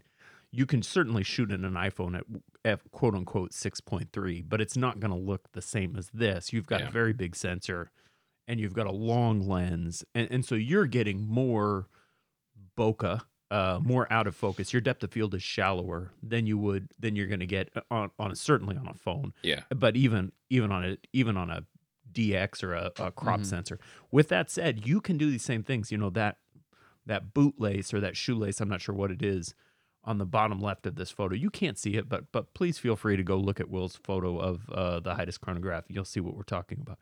you can certainly shoot in an iphone at, at quote unquote 6.3 but it's not going to look the same as this you've got Yeah. a very big sensor and you've got a long lens and, and so you're getting more bokeh uh, more out of focus. Your depth of field is shallower than you would than you're going to get on, on a, certainly on a phone. Yeah. but even even on a even on a dx or a, a crop Mhm. sensor. With that said you can do these same things you know that that bootlace or that shoelace i'm not sure what it is on the bottom left of this photo. You can't see it but but please feel free to go look at will's photo of uh, the Hydus chronograph. You'll see what we're talking about.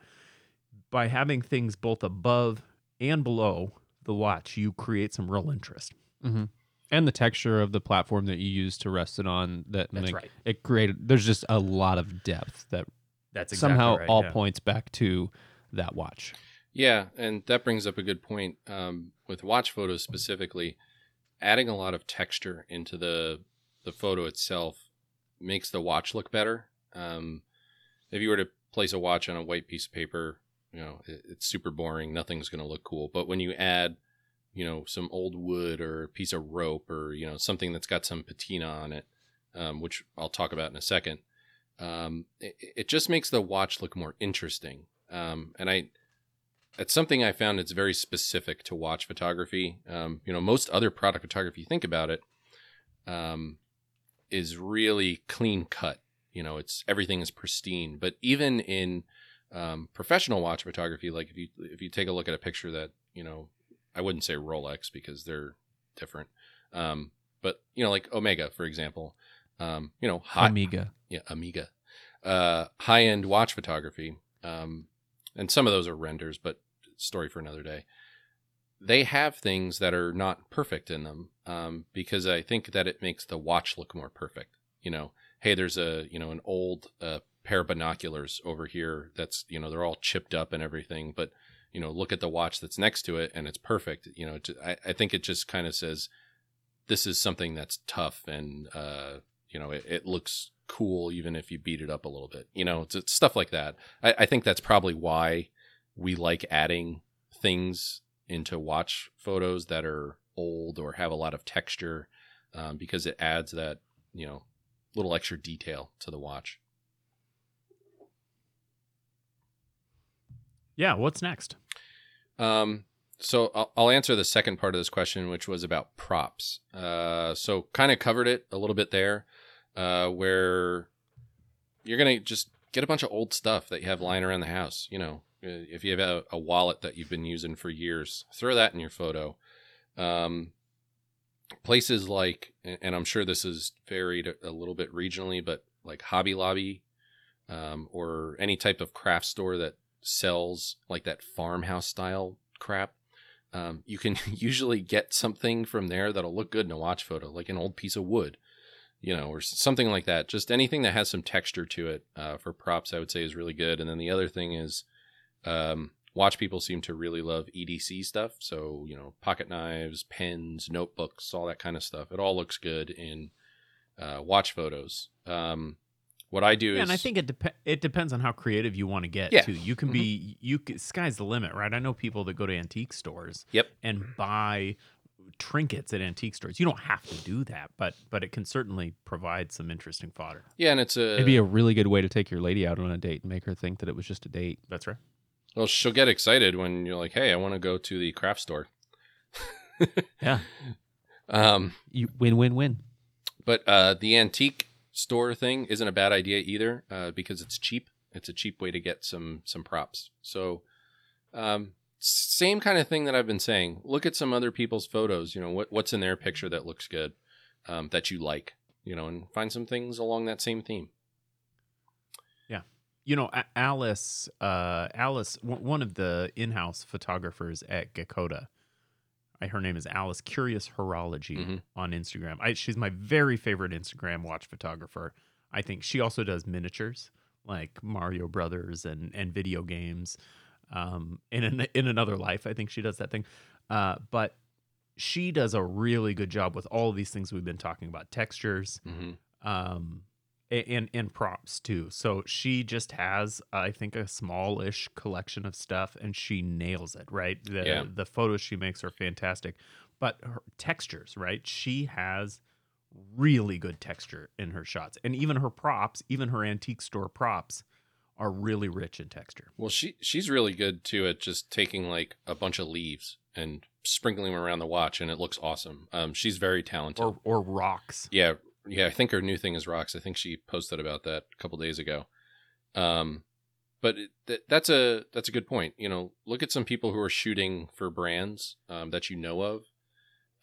By having things both above and below the watch you create some real interest Mm-hmm. And the texture of the platform that you use to rest it on that That's make- right. it created there's just a lot of depth that that's exactly somehow right, all yeah. points back to that watch. Yeah, and that brings up a good point. Um, with watch photos specifically, adding a lot of texture into the the photo itself makes the watch look better. Um, if you were to place a watch on a white piece of paper, you know it, it's super boring. Nothing's going to look cool. But when you add, you know, some old wood or a piece of rope or you know something that's got some patina on it, um, which I'll talk about in a second, um, it, it just makes the watch look more interesting. Um, and I it's something I found that's very specific to watch photography. Um, you know, most other product photography, you think about it, um, is really clean cut. You know, it's everything is pristine. But even in um, professional watch photography, like if you if you take a look at a picture that you know, I wouldn't say Rolex because they're different. Um, but you know, like Omega, for example. Um, you know, high, Amiga. yeah, Amiga, uh, high end watch photography, um, and some of those are renders, but story for another day. They have things that are not perfect in them um, because I think that it makes the watch look more perfect. You know, hey, there's a you know an old uh, pair of binoculars over here that's you know they're all chipped up and everything, but you know look at the watch that's next to it and it's perfect. You know, I, I think it just kind of says this is something that's tough and uh, you know it, it looks cool even if you beat it up a little bit you know it's, it's stuff like that I, I think that's probably why we like adding things into watch photos that are old or have a lot of texture um, because it adds that you know little extra detail to the watch yeah what's next Um, so I'll, I'll answer the second part of this question, which was about props. Uh, so kind of covered it a little bit there, uh, where you're gonna just get a bunch of old stuff that you have lying around the house. You know, Uh, if you have a, a wallet that you've been using for years, throw that in your photo. Um, places like, and I'm sure this is varied a little bit regionally, but like Hobby Lobby, um, or any type of craft store that sells like that farmhouse style crap. Um, you can usually get something from there that'll look good in a watch photo, like an old piece of wood, you know, or something like that. Just anything that has some texture to it uh, for props, I would say is really good. And then the other thing is, um, watch people seem to really love EDC stuff. So, you know, pocket knives, pens, notebooks, all that kind of stuff. It all looks good in uh, watch photos. Um, what I do Yeah, is, and I think it dep- it depends on how creative you want to get Yeah. Mm-hmm. too. You can be you c- sky's the limit, right? I know people that go to antique stores Yep. and buy trinkets at antique stores. You don't have to do that, but but it can certainly provide some interesting fodder. yeah, and it's a It'd be a really good way to take your lady out on a date and make her think that it was just a date. That's right. Well, she'll get excited when you're like, "Hey, I want to go to the craft store." Yeah. Um, You win win win. but uh, the antique store thing isn't a bad idea either uh, because it's cheap. It's a cheap way to get some some props. So, um, same kind of thing that I've been saying. Look at some other people's photos. You know what what's in their picture that looks good, um, that you like. You know, and find some things along that same theme. Yeah, you know, Alice, uh, Alice, one of the in-house photographers at Gakoda. I, her name is Alice Curious Horology Mhm. on Instagram. I, she's my very favorite Instagram watch photographer. I think she also does miniatures like Mario Brothers and and video games. Um, in an, in another life, I think she does that thing. Uh, but she does a really good job with all of these things we've been talking about: textures, hmm um and and props too so she just has i think a smallish collection of stuff and she nails it right the Yeah. the photos she makes are fantastic but her textures right she has really good texture in her shots and even her props even her antique store props are really rich in texture Well, she she's really good too at just taking like a bunch of leaves and sprinkling them around the watch, and it looks awesome. Um, she's very talented. or or rocks Yeah, yeah. I think her new thing is rocks. I think she posted about that a couple days ago. Um, but it, th- that's a that's a good point. You know, look at some people who are shooting for brands um, that you know of.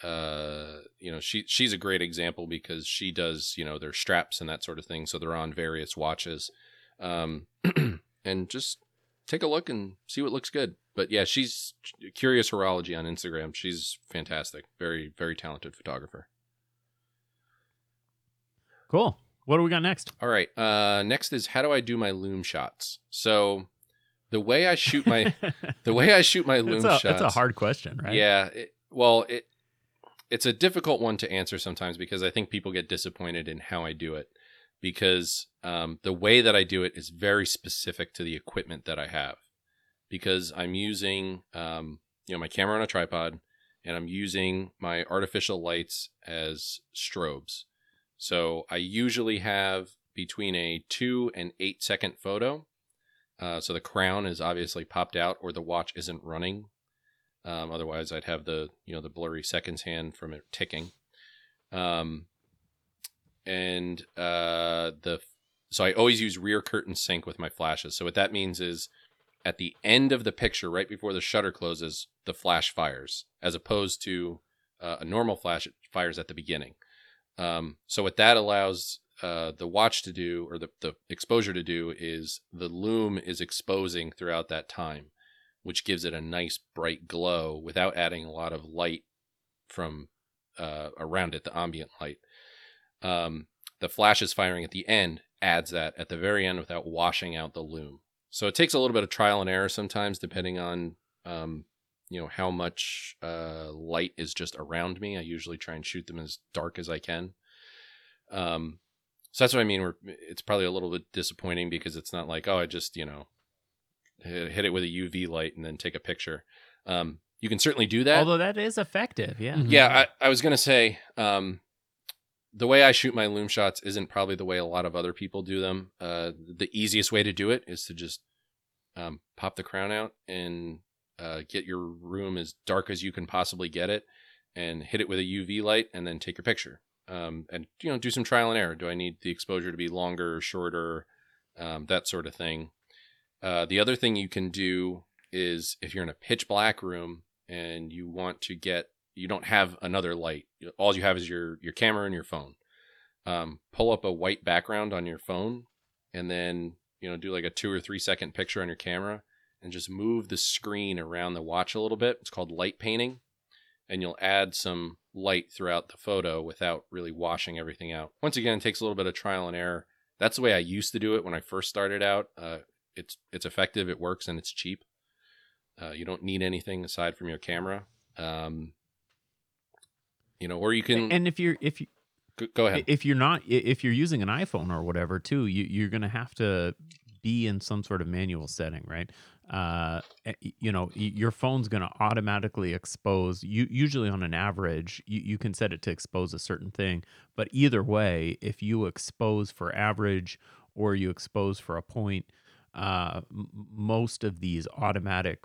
Uh, you know, she she's a great example because she does you know their straps and that sort of thing. So they're on various watches, um, and just take a look and see what looks good. But yeah, she's curious horology on Instagram. She's fantastic. Very very talented photographer. Cool what do we got next All right. Uh, next is how do I do my loom shots? So the way I shoot my the way I shoot my loom that's, a, shots. that's a hard question right Yeah. It, well, it it's a difficult one to answer sometimes because I think people get disappointed in how I do it because um, the way that I do it is very specific to the equipment that I have because I'm using um, you know my camera on a tripod and I'm using my artificial lights as strobes. So I usually have between a two and eight second photo. Uh, so the crown is obviously popped out or the watch isn't running. Um, otherwise, I'd have the you know the blurry seconds hand from it ticking. Um, and uh, the so I always use rear curtain sync with my flashes. So what that means is at the end of the picture, right before the shutter closes, the flash fires, as opposed to uh, a normal flash it fires at the beginning. Um, so what that allows uh, the watch to do, or the, the exposure to do, is the loom is exposing throughout that time, which gives it a nice bright glow without adding a lot of light from uh, around it, the ambient light. Um, the flash is firing at the end adds that at the very end without washing out the loom. So it takes a little bit of trial and error sometimes, depending on um, you know how much uh, light is just around me. I usually try and shoot them as dark as I can. Um, so that's what I mean. We're, it's probably a little bit disappointing because it's not like oh I just you know hit, hit it with a UV light and then take a picture. Um, you can certainly do that. although that is effective yeah Mhm. Yeah, I, I was gonna say, um, the way I shoot my loom shots isn't probably the way a lot of other people do them. Uh, the easiest way to do it is to just um, pop the crown out and uh, get your room as dark as you can possibly get it, and hit it with a UV light, and then take your picture. Um, and you know, do some trial and error. Do I need the exposure to be longer or shorter? Um, that sort of thing. Uh, the other thing you can do is if you're in a pitch black room and you want to get you don't have another light all you have is your your camera and your phone um, pull up a white background on your phone and then you know do like a two or three second picture on your camera and just move the screen around the watch a little bit. It's called light painting and you'll add some light throughout the photo without really washing everything out. Once again it takes a little bit of trial and error. That's the way i used to do it when i first started out. Uh, it's it's effective it works and it's cheap. Uh, you don't need anything aside from your camera. Um, you know or you can and if you're if you Go- Go ahead. if you're not if you're using an iphone or whatever too you, you're going to have to be in some sort of manual setting right uh eh, you know your phone's going to automatically expose you usually on an average you, you can set it to expose a certain thing but either way if you expose for average or you expose for a point uh, most of these automatic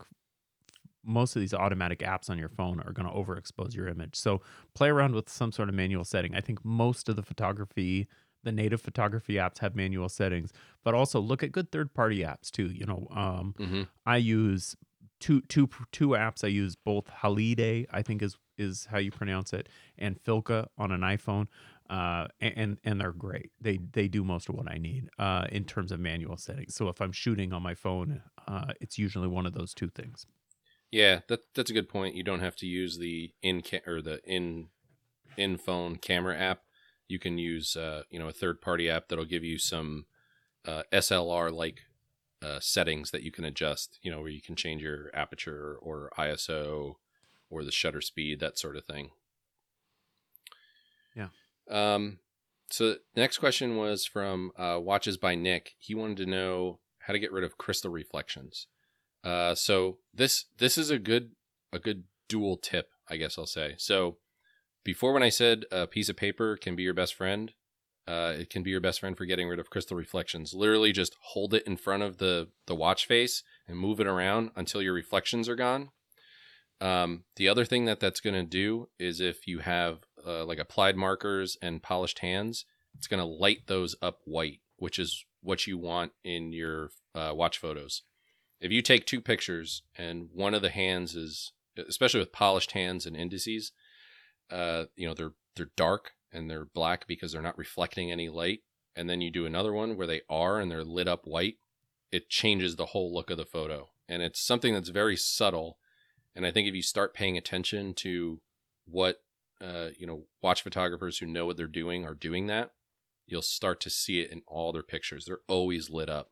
most of these automatic apps on your phone are going to overexpose your image. So play around with some sort of manual setting. I think most of the photography, the native photography apps have manual settings, but also look at good third party apps too. You know, um, hmm I use two two two apps. I use both Halide, I think is is how you pronounce it, and Filka on an iPhone. Uh, and and they're great. They they do most of what I need uh, in terms of manual settings. So if I'm shooting on my phone, uh, it's usually one of those two things. Yeah, that that's a good point. You don't have to use the in ca- or the in in phone camera app. You can use uh, you know a third party app that'll give you some uh, SLR like uh, settings that you can adjust. You know where you can change your aperture or ISO or the shutter speed, that sort of thing. Yeah. Um. So next question was from uh, Watches by Nick. He wanted to know how to get rid of crystal reflections. Uh, so this this is a good a good dual tip, I guess I'll say. So before when I said a piece of paper can be your best friend, uh, it can be your best friend for getting rid of crystal reflections. Literally, just hold it in front of the the watch face and move it around until your reflections are gone. Um, the other thing that that's going to do is if you have uh, like applied markers and polished hands, it's going to light those up white, which is what you want in your uh, watch photos if you take two pictures and one of the hands is especially with polished hands and indices uh you know they're they're dark and they're black because they're not reflecting any light. And then you do another one where they are and they're lit up white. It changes the whole look of the photo. And it's something that's very subtle. And i think if you start paying attention to what uh you know watch photographers who know what they're doing are doing that you'll start to see it in all their pictures. They're always lit up.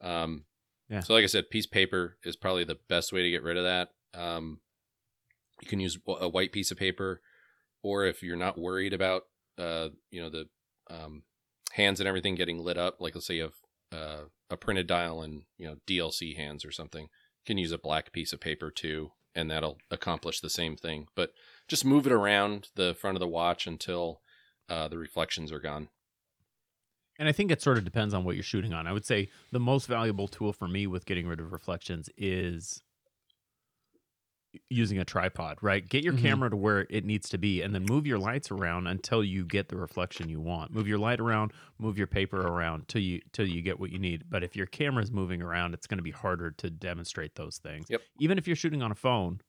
Um Yeah. so like I said, piece of paper is probably the best way to get rid of that. Um, you can use a white piece of paper, or if you're not worried about, uh, you know, the um, hands and everything getting lit up, like let's say you have uh, a printed dial and you know DLC hands or something, you can use a black piece of paper too, and that'll accomplish the same thing. But just move it around the front of the watch until uh, the reflections are gone. And I think it sort of depends on what you're shooting on. I would say the most valuable tool for me with getting rid of reflections is using a tripod, right? Get your Mhm. camera to where it needs to be and then move your lights around until you get the reflection you want. Move your light around, move your paper around till you till you get what you need. But if your camera's moving around, it's going to be harder to demonstrate those things. Yep. Even if you're shooting on a phone,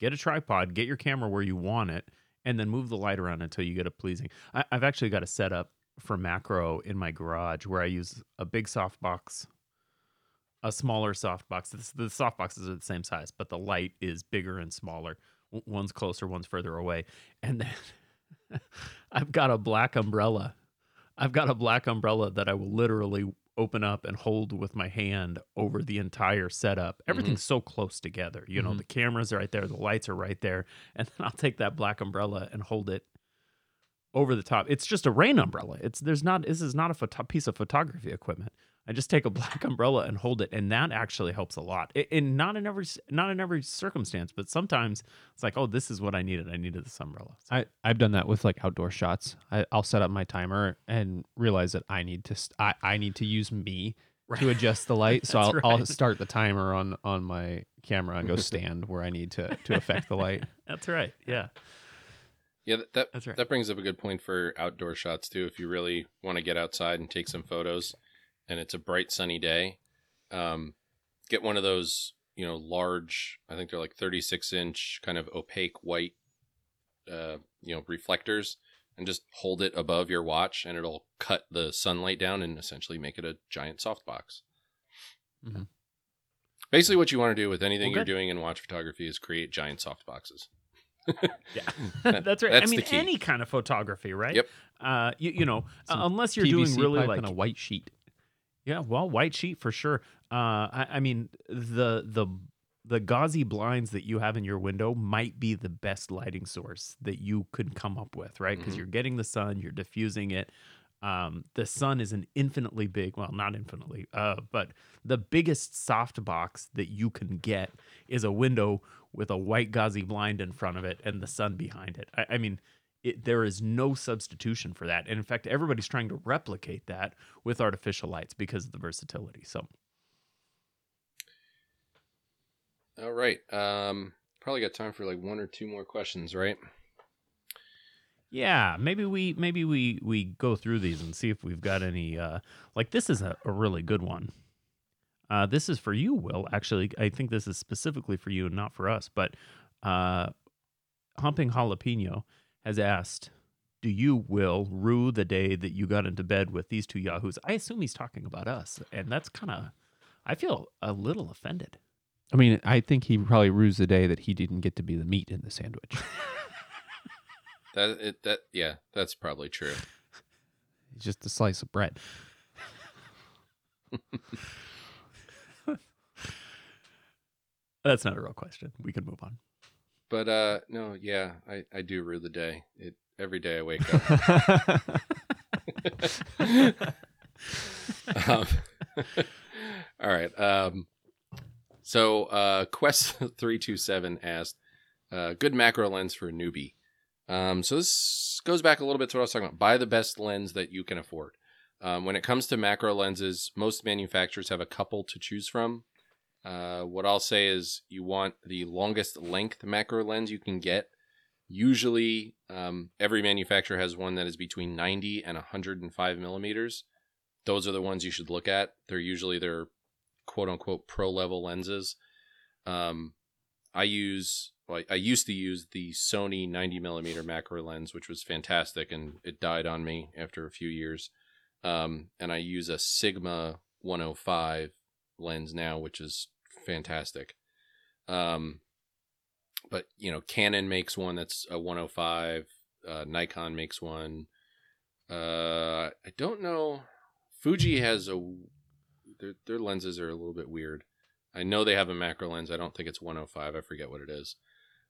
get a tripod, get your camera where you want it, and then move the light around until you get a pleasing. I, I've actually got a setup for macro in my garage where I use a big softbox, a smaller softbox. The, the softboxes are the same size, but the light is bigger and smaller. One's closer, one's further away. And then I've got a black umbrella. I've got a black umbrella that I will literally open up and hold with my hand over the entire setup. Everything's so close together. You know, Mhm. the cameras are right there, the lights are right there. And then I'll take that black umbrella and hold it over the top. It's just a rain umbrella. It's there's not this is not a photo- piece of photography equipment. I just take a black umbrella and hold it, and that actually helps a lot. I- And not in every not in every circumstance, but sometimes it's like, oh, this is what I needed. I needed this umbrella. So- I, I've done that with like outdoor shots. I, I'll set up my timer and realize that I need to st- I, I need to use me to adjust the light. So I'll, That's I'll start the timer on on my camera and go stand where I need to to affect the light. That's right. Yeah, Yeah, that that, That's right. that brings up a good point for outdoor shots too. If you really want to get outside and take some photos, and it's a bright sunny day, um, get one of those you know large. I think they're like thirty six inch kind of opaque white, uh, you know reflectors, and just hold it above your watch, and it'll cut the sunlight down and essentially make it a giant softbox. Mhm. Basically, what you want to do with anything Well, you're doing in watch photography is create giant softboxes. yeah, That- that's right. that's I mean, any kind of photography, right? Yep. Uh, you, you know, Some uh, unless you're PVC doing really like and a white sheet. Yeah, well, white sheet for sure. Uh, I, I mean, the the the gauzy blinds that you have in your window might be the best lighting source that you could come up with, right? Because Mhm. you're getting the sun, you're diffusing it. Um, the sun is an infinitely big, well, not infinitely, uh, but the biggest soft box that you can get is a window with a white gauzy blind in front of it and the sun behind it. I, I mean, it, there is no substitution for that. And in fact, everybody's trying to replicate that with artificial lights because of the versatility. So, all right. Um, probably got time for like one or two more questions, right? Yeah, maybe we maybe we we go through these and see if we've got any. Uh, like this is a, a really good one. Uh, this is for you, Will. Actually, I think this is specifically for you and not for us. But uh, humping jalapeno has asked, "Do you, Will, rue the day that you got into bed with these two yahoos?" I assume he's talking about us, and that's kind of. I feel a little offended. I mean, I think he probably rues the day that he didn't get to be the meat in the sandwich. that it, that yeah, that's probably true. It's just a slice of bread. That's not a real question. We can move on. But uh no, yeah, I I do rue the day. It every day I wake up. um, all right. Um so uh Quest 327 asked uh good macro lens for a newbie. Um so this goes back a little bit to what I was talking about. Buy the best lens that you can afford. Um, when it comes to macro lenses, most manufacturers have a couple to choose from. Uh, what I'll say is you want the longest length macro lens you can get. Usually, um, every manufacturer has one that is between 90 and 105 millimeters. Those are the ones you should look at. They're usually their quote unquote pro level lenses. Um, I use, well, I used to use the Sony 90 millimeter macro lens, which was fantastic, and it died on me after a few years. Um, and I use a Sigma 105 lens now, which is fantastic. Um, but you know, Canon makes one that's a 105. Uh, Nikon makes one. Uh, I don't know. Fuji has a. Their their lenses are a little bit weird. I know they have a macro lens. I don't think it's 105. I forget what it is.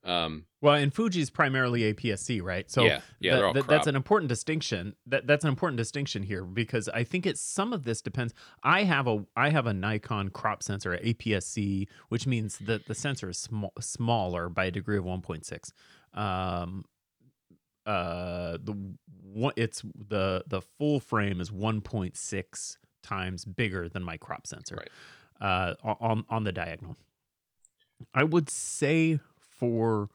Um, well, and Fuji's primarily APS-C, right? So yeah, yeah, that, that, that's an important distinction. That that's an important distinction here because I think it's some of this depends. I have a I have a Nikon crop sensor APS-C, which means that the sensor is small, smaller by a degree of 1.6. Um, uh, the one it's the the full frame is 1.6 times bigger than my crop sensor. Right. Uh, on on the diagonal. I would say for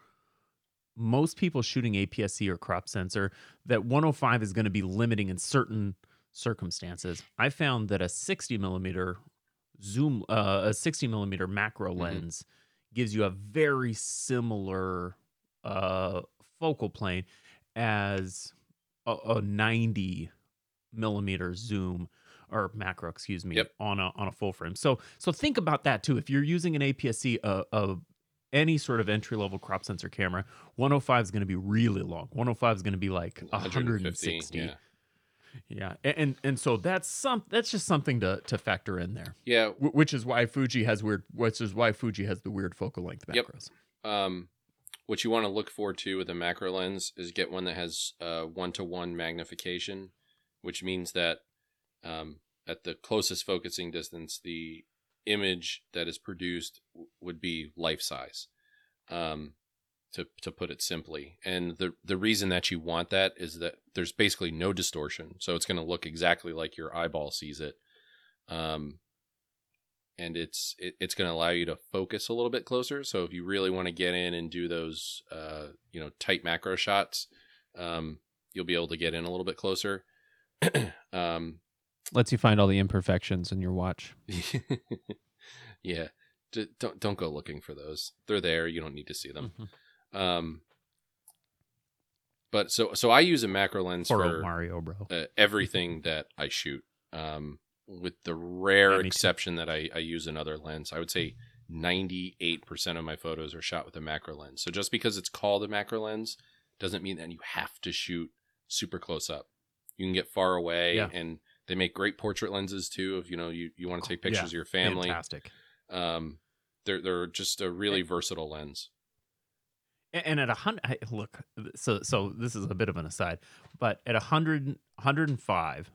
most people shooting APS-C or crop sensor that 105 is going to be limiting in certain circumstances. I found that a 60 millimeter zoom, uh, a 60 millimeter macro mm-hmm. lens gives you a very similar uh, focal plane as a, a 90 millimeter zoom or macro, excuse me, yep. on a on a full frame. So so think about that too. If you're using an APS-C, a, a any sort of entry level crop sensor camera, 105 is going to be really long. 105 is going to be like 160. Yeah. Yeah, and and so that's some that's just something to to factor in there. Yeah, w- which is why Fuji has weird. Which is why Fuji has the weird focal length macros. Yep. Um, what you want to look for too with a macro lens is get one that has one to one magnification, which means that um, at the closest focusing distance, the image that is produced would be life size, um, to to put it simply. And the the reason that you want that is that there's basically no distortion, so it's going to look exactly like your eyeball sees it. Um, and it's it, it's going to allow you to focus a little bit closer. So if you really want to get in and do those uh, you know tight macro shots, um, you'll be able to get in a little bit closer. um, lets you find all the imperfections in your watch. yeah, D- don't don't go looking for those. They're there. You don't need to see them. Mm-hmm. Um, but so so I use a macro lens Poor for Mario, bro. Uh, everything that I shoot. Um, with the rare yeah, exception too. that I, I use another lens, I would say 98% of my photos are shot with a macro lens. So just because it's called a macro lens doesn't mean that you have to shoot super close up. You can get far away yeah. and they make great portrait lenses too. If you know you, you want to take pictures yeah, of your family, fantastic. Um, they're they're just a really and, versatile lens. And at a hundred, look, so so this is a bit of an aside, but at a hundred, hundred and five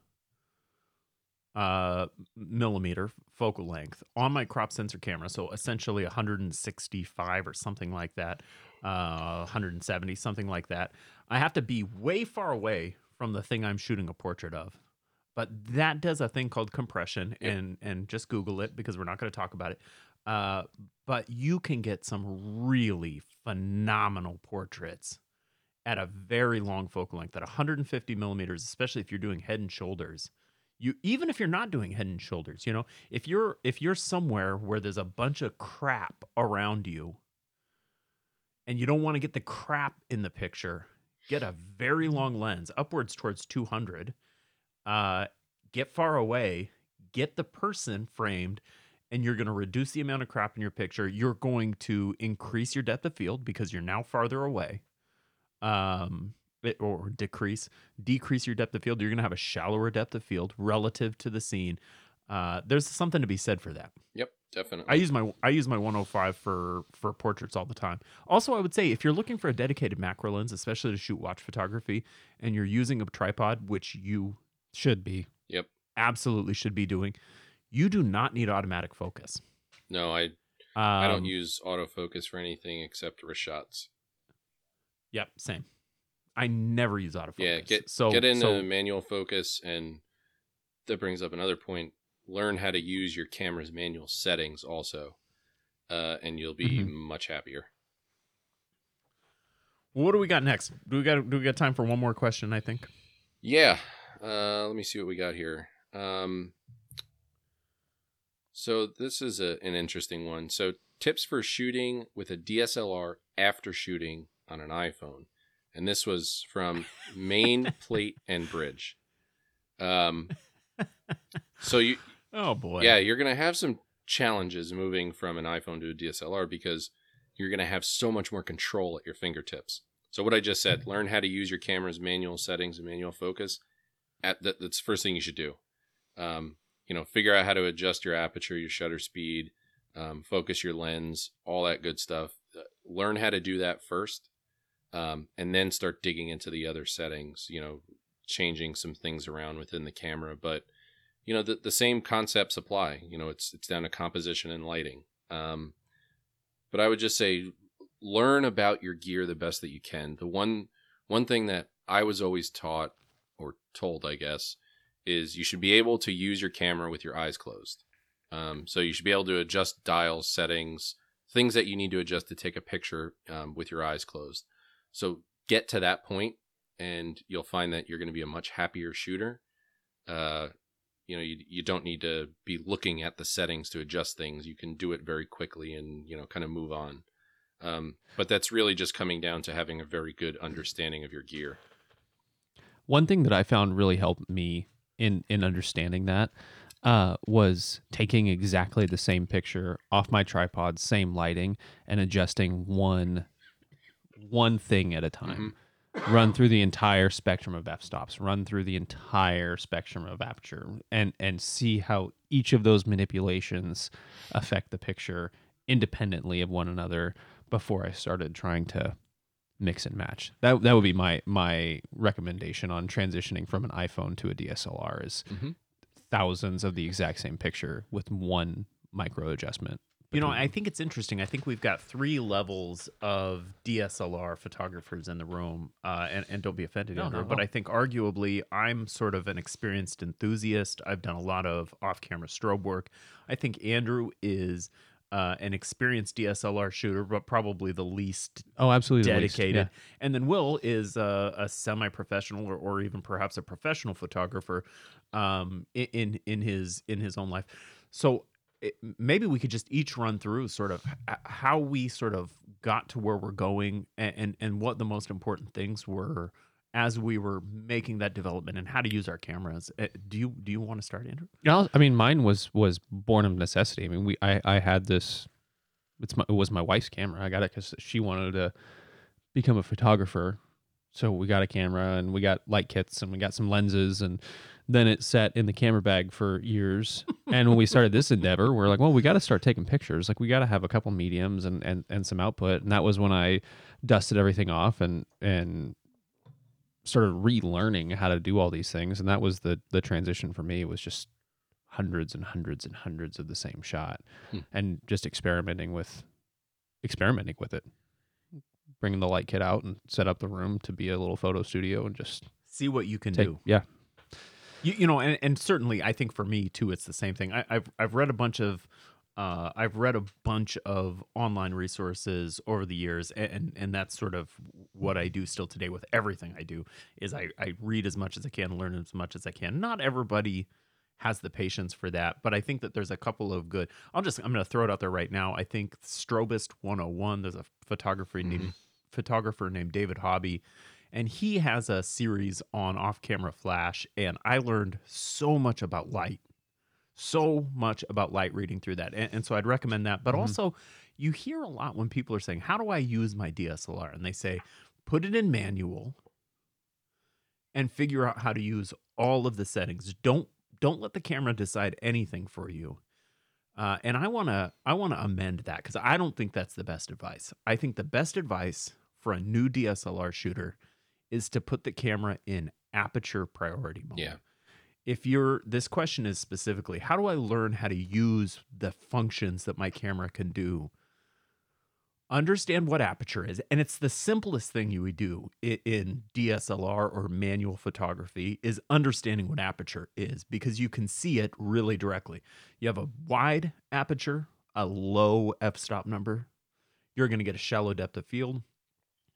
uh millimeter focal length on my crop sensor camera so essentially 165 or something like that uh, 170, something like that. I have to be way far away from the thing I'm shooting a portrait of. But that does a thing called compression, Yep. and and just Google it because we're not going to talk about it. Uh, but you can get some really phenomenal portraits at a very long focal length, at 150 millimeters, especially if you're doing head and shoulders. You even if you're not doing head and shoulders, you know, if you're if you're somewhere where there's a bunch of crap around you, and you don't want to get the crap in the picture, get a very long lens, upwards towards 200. Uh, get far away, get the person framed, and you're going to reduce the amount of crap in your picture. You're going to increase your depth of field because you're now farther away. Um, it- or decrease, decrease your depth of field. You're going to have a shallower depth of field relative to the scene. Uh, there's something to be said for that. Yep, definitely. I use my I use my 105 for for portraits all the time. Also, I would say if you're looking for a dedicated macro lens, especially to shoot watch photography, and you're using a tripod, which you Should be. yep. absolutely should be doing, you do not need automatic focus. No, I Um, I don't use autofocus for anything except for shots. Yep, same. I never use autofocus. Yeah, get so get into so, manual focus, and that brings up another point. Learn how to use your camera's manual settings also, uh, and you'll be Mhm. much happier. what do we got next? Do we got do we got time for one more question? I think. Yeah. Uh, let me see what we got here. Um, so this is a, an interesting one. So tips for shooting with a DSLR after shooting on an iPhone, and this was from Main Plate and Bridge. Um, so you Oh boy. yeah, you're gonna have some challenges moving from an iPhone to a DSLR because you're gonna have so much more control at your fingertips. So what I just said, learn how to use your camera's manual settings and manual focus. At that, that's the first thing you should do. Um, you know, figure out how to adjust your aperture, your shutter speed, um, focus your lens, all that good stuff. Uh, Learn how to do that first, um, and then start digging into the other settings. You know, changing some things around within the camera, but you know the, the same concepts apply you know it's it's down to composition and lighting um, but i would just say learn about your gear the best that you can the one one thing that i was always taught or told i guess is you should be able to use your camera with your eyes closed. Um, so you should be able to adjust dials settings things that you need to adjust to take a picture um, with your eyes closed. So get to that point and you'll find that you're going to be a much happier shooter. Uh, you know you, you don't need to be looking at the settings to adjust things. You can do it very quickly and you know kind of move on. Um, but that's really just coming down to having a very good understanding of your gear One thing that I found really helped me in in understanding that uh, was taking exactly the same picture off my tripod, same lighting, and adjusting one one thing at a time. Run through the entire spectrum of f stops. Run through the entire spectrum of aperture, and and see how each of those manipulations affect the picture independently of one another. Before I started trying to mix and match. That that would be my my recommendation on transitioning from an iPhone to a DSLR is Mhm. thousands of the exact same picture with one micro adjustment. You know, I think it's interesting. I think we've got three levels of DSLR photographers in the room, uh, and and don't be offended, No, Andrew, at but. I think arguably I'm sort of an experienced enthusiast. I've done a lot of off-camera strobe work. I think Andrew is uh, an experienced DSLR shooter, but probably the least oh, absolutely the least, dedicated. yeah. And then Will is uh, a semi-professional or, or even perhaps a professional photographer um, in in his in his own life. So it, maybe we could just each run through sort of how we sort of got to where we're going and, and and what the most important things were as we were making that development and how to use our cameras. Uh, Do you do you want to start, Andrew? Yeah, I mean, mine was was born of necessity. I mean, we I I had this. It's my it was my wife's camera. I got it because she wanted to become a photographer. So we got a camera and we got light kits and we got some lenses and then it sat in the camera bag for years. and when we started this endeavor, we're like, well, we got to start taking pictures. Like we got to have a couple mediums and, and and some output. And that was when I dusted everything off and and started relearning how to do all these things. And that was the the transition for me. It was just hundreds and hundreds and hundreds of the same shot Hmm. and just experimenting with experimenting with it bringing the light kit out and set up the room to be a little photo studio and just see what you can take, do. yeah. You, you know, and, and certainly I think for me too, it's the same thing. I, I've I've read a bunch of uh, I've read a bunch of online resources over the years, and and that's sort of what I do still today with everything I do. Is I I read as much as I can, learn as much as I can. Not everybody has the patience for that, but I think that there's a couple of good. I'll just I'm going to throw it out there right now. I think Strobist 101. There's a photographer Mhm. named photographer named David Hobby, and he has a series on off-camera flash, and I learned so much about light so much about light reading through that. And, and so I'd recommend that. But Mhm. also, you hear a lot when people are saying, How do I use my DSLR? And they say, Put it in manual and figure out how to use all of the settings. Don't don't let the camera decide anything for you. Uh, and I want to I want to amend that because I don't think that's the best advice. I think the best advice for a new DSLR shooter is to put the camera in aperture priority mode Yeah. If you're this question is specifically how do i learn how to use the functions that my camera can do? Understand what aperture is and it's the simplest thing you would do in dslr or manual photography is understanding what aperture is because you can see it really directly. You have a wide aperture a low f-stop number you're going to get a shallow depth of field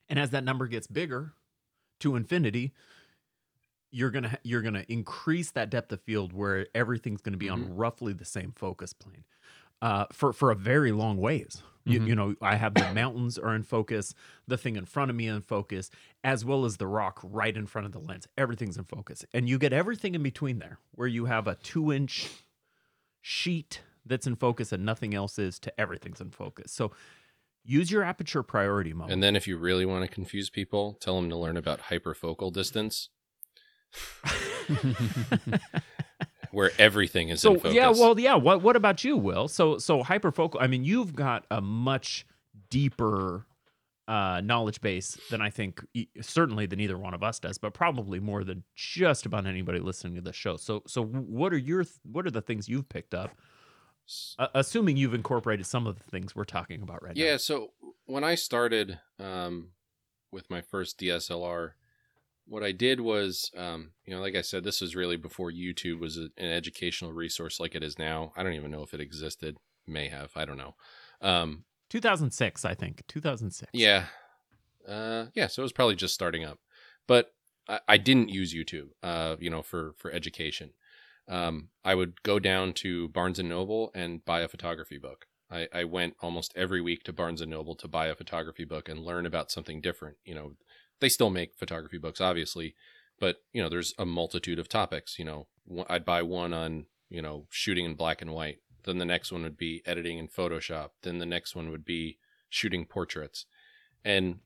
and as that number gets bigger to infinity you're gonna you're gonna increase that depth of field where everything's gonna be on roughly the same focus plane uh, for for a very long ways. You, Mhm. you know, I have the mountains are in focus, the thing in front of me in focus, as well as the rock right in front of the lens. Everything's in focus, and you get everything in between there, where you have a two inch sheet that's in focus and nothing else is, to everything's in focus. So use your aperture priority mode. And then if you really want to confuse people, tell them to learn about hyperfocal distance, where everything is so in focus. yeah well yeah what what about you will so so hyperfocal i mean you've got a much deeper uh knowledge base than i think certainly than either one of us does but probably more than just about anybody listening to the show so so what are your what are the things you've picked up uh, assuming you've incorporated some of the things we're talking about right now. Yeah, so when I started um, with my first DSLR, what I did was, um, you know, like I said, this was really before YouTube was a, an educational resource like it is now. I don't even know if it existed. May have. I don't know. Um, 2006 i think 2006 yeah. Uh, yeah, so it was probably just starting up. But I, I didn't use YouTube, uh, you know, for, for education. Um, I would go down to Barnes and Noble and buy a photography book. I, I went almost every week to Barnes and Noble to buy a photography book and learn about something different. You know, they still make photography books, obviously, but you know, there's a multitude of topics. You know, I'd buy one on you know shooting in black and white. Then the next one would be editing in Photoshop. Then the next one would be shooting portraits, and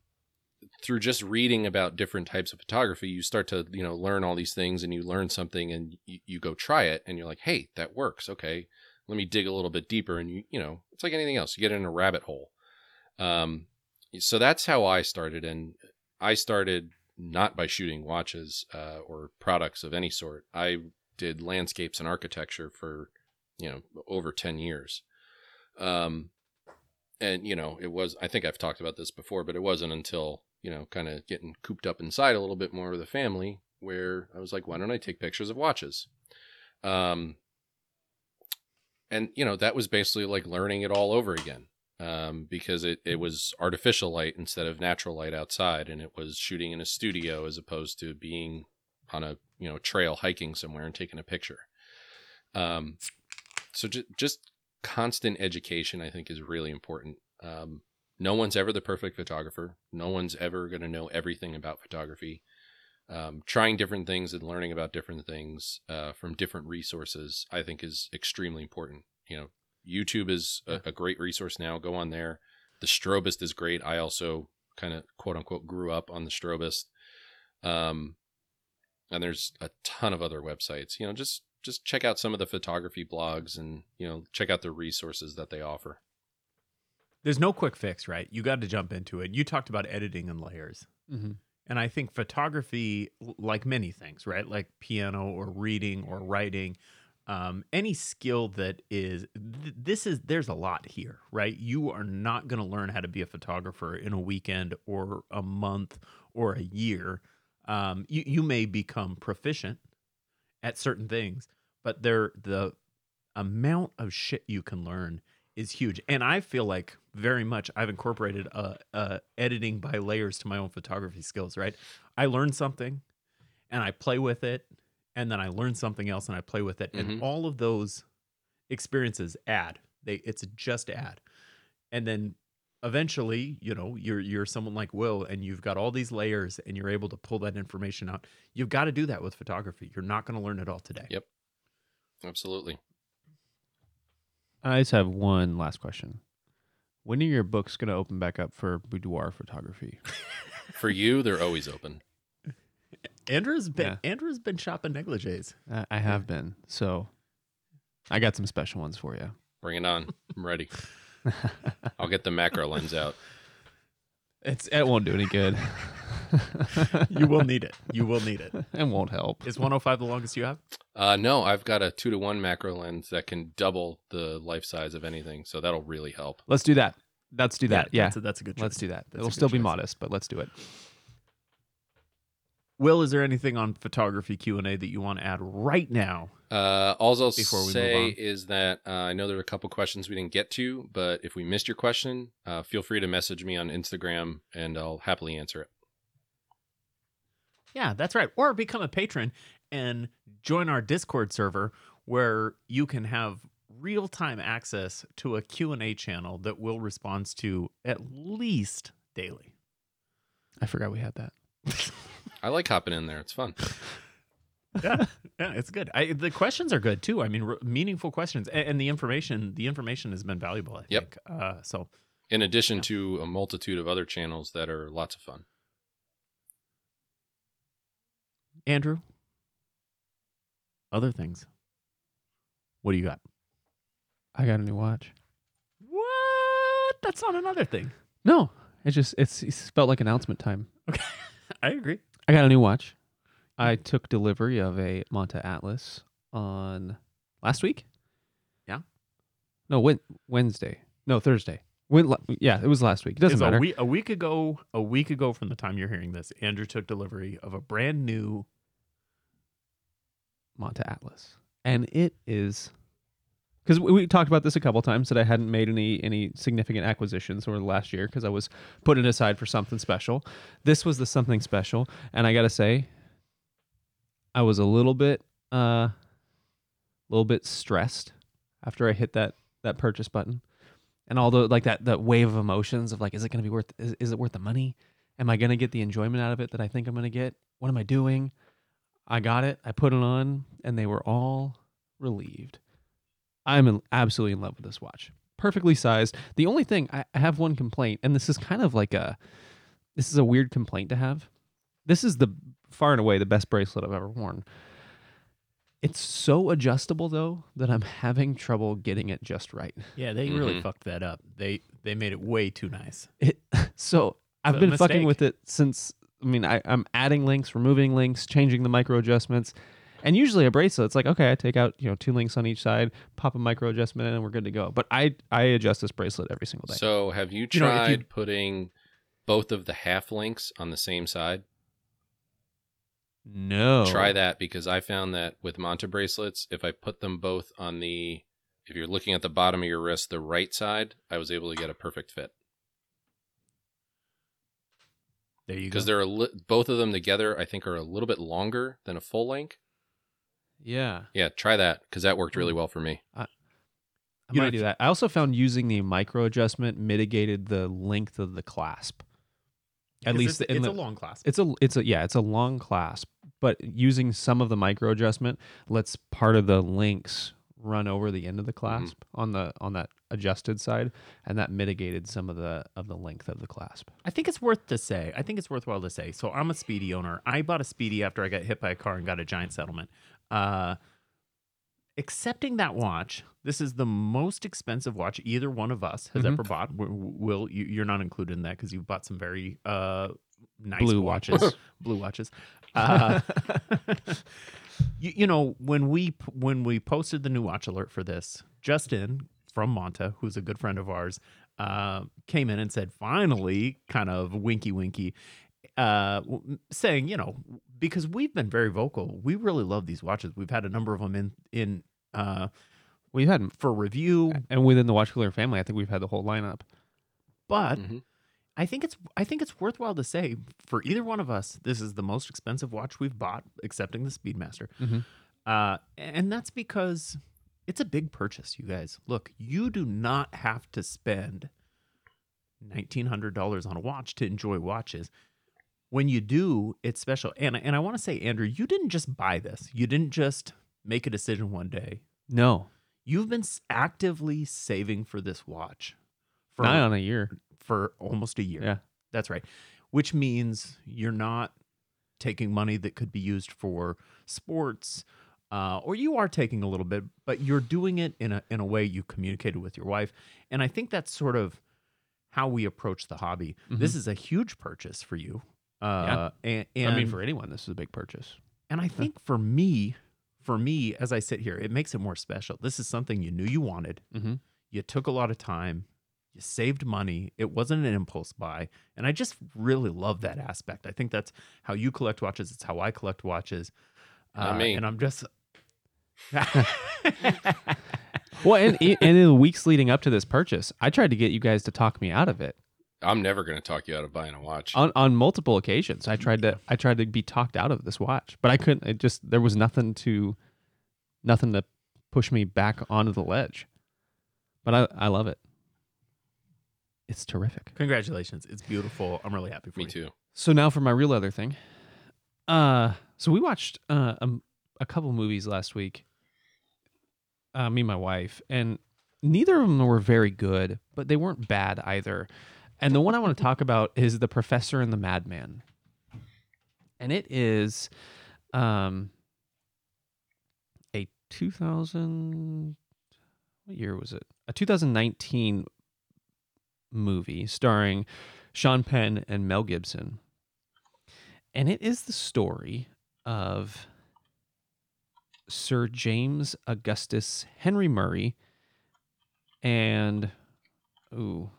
through just reading about different types of photography, you start to you know learn all these things, and you learn something, and you, you go try it, and you're like, hey, that works. Okay, let me dig a little bit deeper, and you you know, it's like anything else. You get in a rabbit hole. Um, so that's how I started, and I started not by shooting watches uh, or products of any sort. I did landscapes and architecture for you know over ten years. Um, and you know it was i think i've talked about this before but it wasn't until you know kind of getting cooped up inside a little bit more with the family where i was like why don't i take pictures of watches um and you know that was basically like learning it all over again um because it, it was artificial light instead of natural light outside and it was shooting in a studio as opposed to being on a you know trail hiking somewhere and taking a picture. Um so ju- just constant education i think is really important. Um, no one's ever the perfect photographer. No one's ever going to know everything about photography. Um, trying different things and learning about different things uh, from different resources i think is extremely important you know youtube is a, a great resource now. Go on there. The strobist is great. I also kind of quote unquote grew up on the strobist. Um, and there's a ton of other websites. You know just just check out some of the photography blogs and you know check out the resources that they offer. There's no quick fix right? You got to jump into it. You talked about editing and layers. Mhm. And I think photography, like many things, right? Like piano or reading or writing, um, any skill that is th- this is there's a lot here, right? You are not going to learn how to be a photographer in a weekend or a month or a year. Um, you you may become proficient at certain things, but there the amount of shit you can learn is huge. And I feel like very much I've incorporated uh, uh, editing by layers to my own photography skills. Right, I learn something, and I play with it, and then I learn something else and I play with it, and Mhm. all of those experiences add. They it's just add, and then eventually, you know, you're you're someone like Will, and you've got all these layers, and you're able to pull that information out. You've got to do that with photography. You're not going to learn it all today. Yep. Absolutely. I just have one last question. When are your books going to open back up for boudoir photography? For you, they're always open. Andrew's been Yeah. Andrew's been shopping negligees. I, I have been. So I got some special ones for you. Bring it on. I'm ready. I'll get the macro lens out. It's it won't do any good. You will need it. You will need it. it won't help. Is 105 the longest you have? Uh, no, I've got a two to one macro lens that can double the life size of anything, so that'll really help. Let's do that. Let's do that. Yeah. that's a, that's a good. Choice. let's do that. That's It'll good still be modest, but let's do it. Will, is there anything on photography Q and A that you want to add right now? Uh, all I'll Before we move say on. is that uh, I know there are a couple questions we didn't get to, but if we missed your question, uh, feel free to message me on Instagram, and I'll happily answer it. Yeah, that's right. Or become a patron and join our Discord server where you can have real-time access to a Q&A channel that will respond to at least daily. I forgot we had that. I like hopping in there; it's fun. yeah, yeah, it's good. I, the questions are good too. I mean, r- meaningful questions, and, and the information. The information has been valuable. I Yep. think. Uh, so In addition Yeah. to a multitude of other channels that are lots of fun. Andrew, other things. What do you got? I got a new watch. What? That's not another thing. No, it just it's, it's felt like announcement time. Okay, I agree. I got a new watch. I took delivery of a Monta Atlas on last week. Yeah. No, Wed- Wednesday. No, Thursday. When, yeah, it was last week. It doesn't Is matter. A week, a week ago, a week ago from the time you're hearing this, Andrew took delivery of a brand new. Monta Atlas, and it is because we, we talked about this a couple times that I hadn't made any any significant acquisitions over the last year because I was putting it aside for something special. This was the something special, and I got to say, I was a little bit uh, a little bit stressed after I hit that that purchase button, and all the like that that wave of emotions of like, is it to be worth? Is, is it worth the money? Am I to get the enjoyment out of it that I think I'm to get? What am I doing? I got it. I put it on, and they were all relieved. I'm in, absolutely in love with this watch. Perfectly sized. The only thing I, I have one complaint, and this is kind of like a this is a weird complaint to have. This is the far and away the best bracelet I've ever worn. It's so adjustable though that I'm having trouble getting it just right. Yeah, they really Mhm. fucked that up. They they made it way too nice. It so I've a been fucking with it since. I mean, I, I'm adding links, removing links, changing the micro adjustments, and usually a bracelet, it's like okay, I take out you know two links on each side, pop a micro adjustment in, and we're good to go. But I I adjust this bracelet every single day. So, have you You know, if tried you- putting both of the half links on the same side? no, Try that because I found that with Monta bracelets, if I put them both on the, if you're looking at the bottom of your wrist, the right side, I was able to get a perfect fit There you go. because they're a li- both of them together. I think are a little bit longer than a full link. Yeah, Yeah, try that because that worked really mm. well for me. I You know, might if do that. I also found using the micro adjustment mitigated the length of the clasp. At least it's, in it's the, a long clasp. It's a it's a yeah, it's a long clasp, but using some of the micro adjustment lets part of the links run over the end of the mm-hmm. clasp on the on that adjusted side, and that mitigated some of the of the length of the clasp. I think it's worth to say. I think it's worthwhile to say. So I'm a Speedy owner. I bought a Speedy after I got hit by a car and got a giant settlement. Uh, accepting that watch, this is the most expensive watch either one of us has Mhm. ever bought. Will you, you're not included in that because you bought some very uh, nice Blue watches, watches. blue watches. Uh, you, you know when we when we posted the new watch alert for this, Justin from Monta, who's a good friend of ours, uh, came in and said, "Finally," kind of winky winky, uh, saying, you know, because we've been very vocal, we really love these watches. We've had a number of them in in uh, we've had them for review, and within the Watch Clicker family, I think we've had the whole lineup. But mm-hmm. I think it's I think it's worthwhile to say for either one of us, this is the most expensive watch we've bought, excepting the Speedmaster. Mm-hmm. Uh, and that's because it's a big purchase, you guys. Look, you do not have to spend nineteen hundred dollars on a watch to enjoy watches. When you do, it's special. And and I want to say, Andrew, you didn't just buy this. You didn't just make a decision one day. No, you've been actively saving for this watch for nigh on a year for almost a year. Yeah. That's right. Which means you're not taking money that could be used for sports, uh, or you are taking a little bit, but you're doing it in a in a way you communicated with your wife, and I think that's sort of how we approach the hobby. Mm-hmm. This is a huge purchase for you. Uh, yeah. And, and, I mean, for anyone, this is a big purchase. And I think for me, for me, as I sit here, it makes it more special. This is something you knew you wanted. Mm-hmm. You took a lot of time. You saved money. It wasn't an impulse buy. And I just really love that aspect. I think that's how you collect watches. It's how I collect watches. Uh, me. And I'm just. well, and, and in the weeks leading up to this purchase, I tried to get you guys to talk me out of it. I'm never going to talk you out of buying a watch. On on multiple occasions, I tried to I tried to be talked out of this watch, but I couldn't. It just there was nothing to nothing to push me back onto the ledge. But I I love it it's terrific. Congratulations. It's beautiful. I'm really happy for Me you. too. So now for my real other thing. Uh so we watched uh a, a couple movies last week. Uh me and my wife and neither of them were very good, but they weren't bad either. And the one I want to talk about is The Professor and the Madman. And it is um a 2000 what year was it? A 2019 movie starring Sean Penn and Mel Gibson. And it is the story of Sir James Augustus Henry Murray and ooh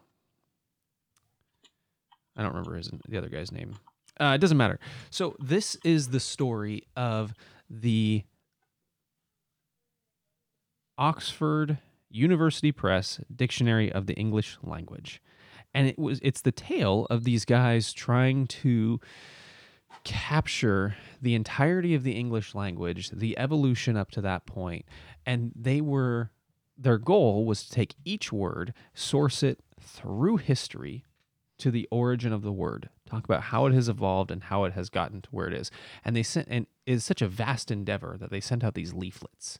I don't remember his the other guy's name. Uh, it doesn't matter. So this is the story of the Oxford University Press Dictionary of the English Language. And it was it's the tale of these guys trying to capture the entirety of the English language, the evolution up to that point, and they were their goal was to take each word, source it through history to the origin of the word, talk about how it has evolved and how it has gotten to where it is. And they sent and it is such a vast endeavor that they sent out these leaflets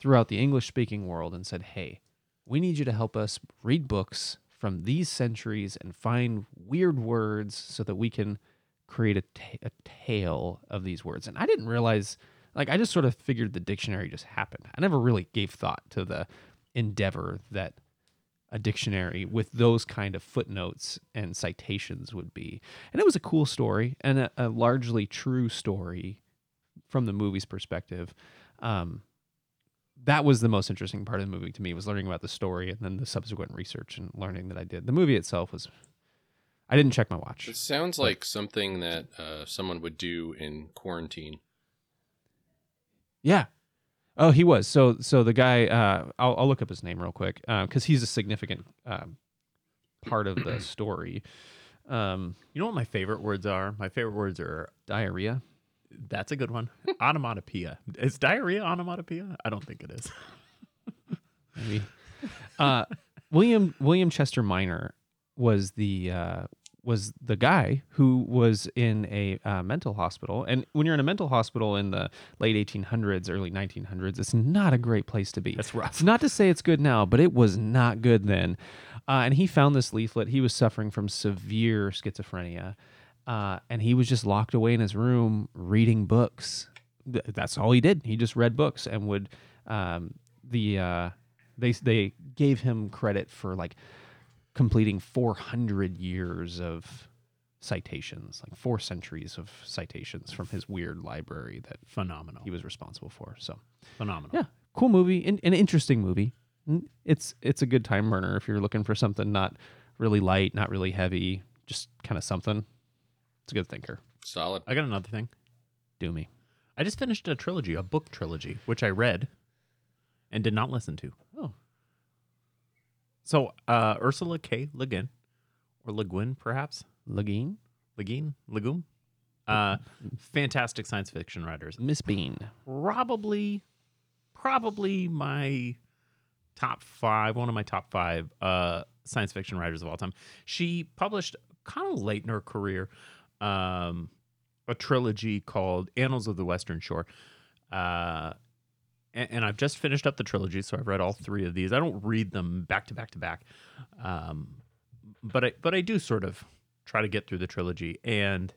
throughout the English speaking world and said, hey, we need you to help us read books from these centuries and find weird words so that we can create a, t- a tale of these words. And I didn't realize, like, I just sort of figured the dictionary just happened. I never really gave thought to the endeavor that a dictionary with those kind of footnotes and citations would be. And it was a cool story and a, a largely true story from the movie's perspective. Um, that was the most interesting part of the movie to me was learning about the story and then the subsequent research and learning that I did. The movie itself was I didn't check my watch. It sounds like something that uh, someone would do in quarantine. Yeah. Oh, he was. So so the guy uh, I'll, I'll look up his name real quick because uh, he's a significant um, part of the story. Um, you know what my favorite words are? My favorite words are diarrhea. That's a good one. onomatopoeia. Is diarrhea onomatopoeia? I don't think it is. Maybe. Uh, William William Chester Minor was the uh, was the guy who was in a uh, mental hospital. And when you're in a mental hospital in the late 1800s, early 1900s, it's not a great place to be. That's rough. It's not to say it's good now, but it was not good then. Uh, and he found this leaflet. He was suffering from severe schizophrenia uh, and he was just locked away in his room reading books. That's all he did. He just read books and would um, the uh, they they gave him credit for like completing 400 years of citations, like four centuries of citations from his weird library that Phenomenal. he was responsible for. So Phenomenal. yeah, cool movie, an, an interesting movie. It's it's a good time burner if you're looking for something not really light, not really heavy, just kind of something. It's a good thinker. Solid. I got another thing. Do me. I just finished a trilogy, a book trilogy, which I read and did not listen to. So, uh, Ursula K. Le Guin, or Le Guin, perhaps Le Guin, Le Guin, Legume, uh, fantastic science fiction writers. Miss Bean. Probably, probably my top five, one of my top five uh, science fiction writers of all time. She published kind of late in her career um, a trilogy called Annals of the Western Shore. Uh, and, and I've just finished up the trilogy, so I've read all three of these. I don't read them back to back to back, um, but I but I do sort of try to get through the trilogy, and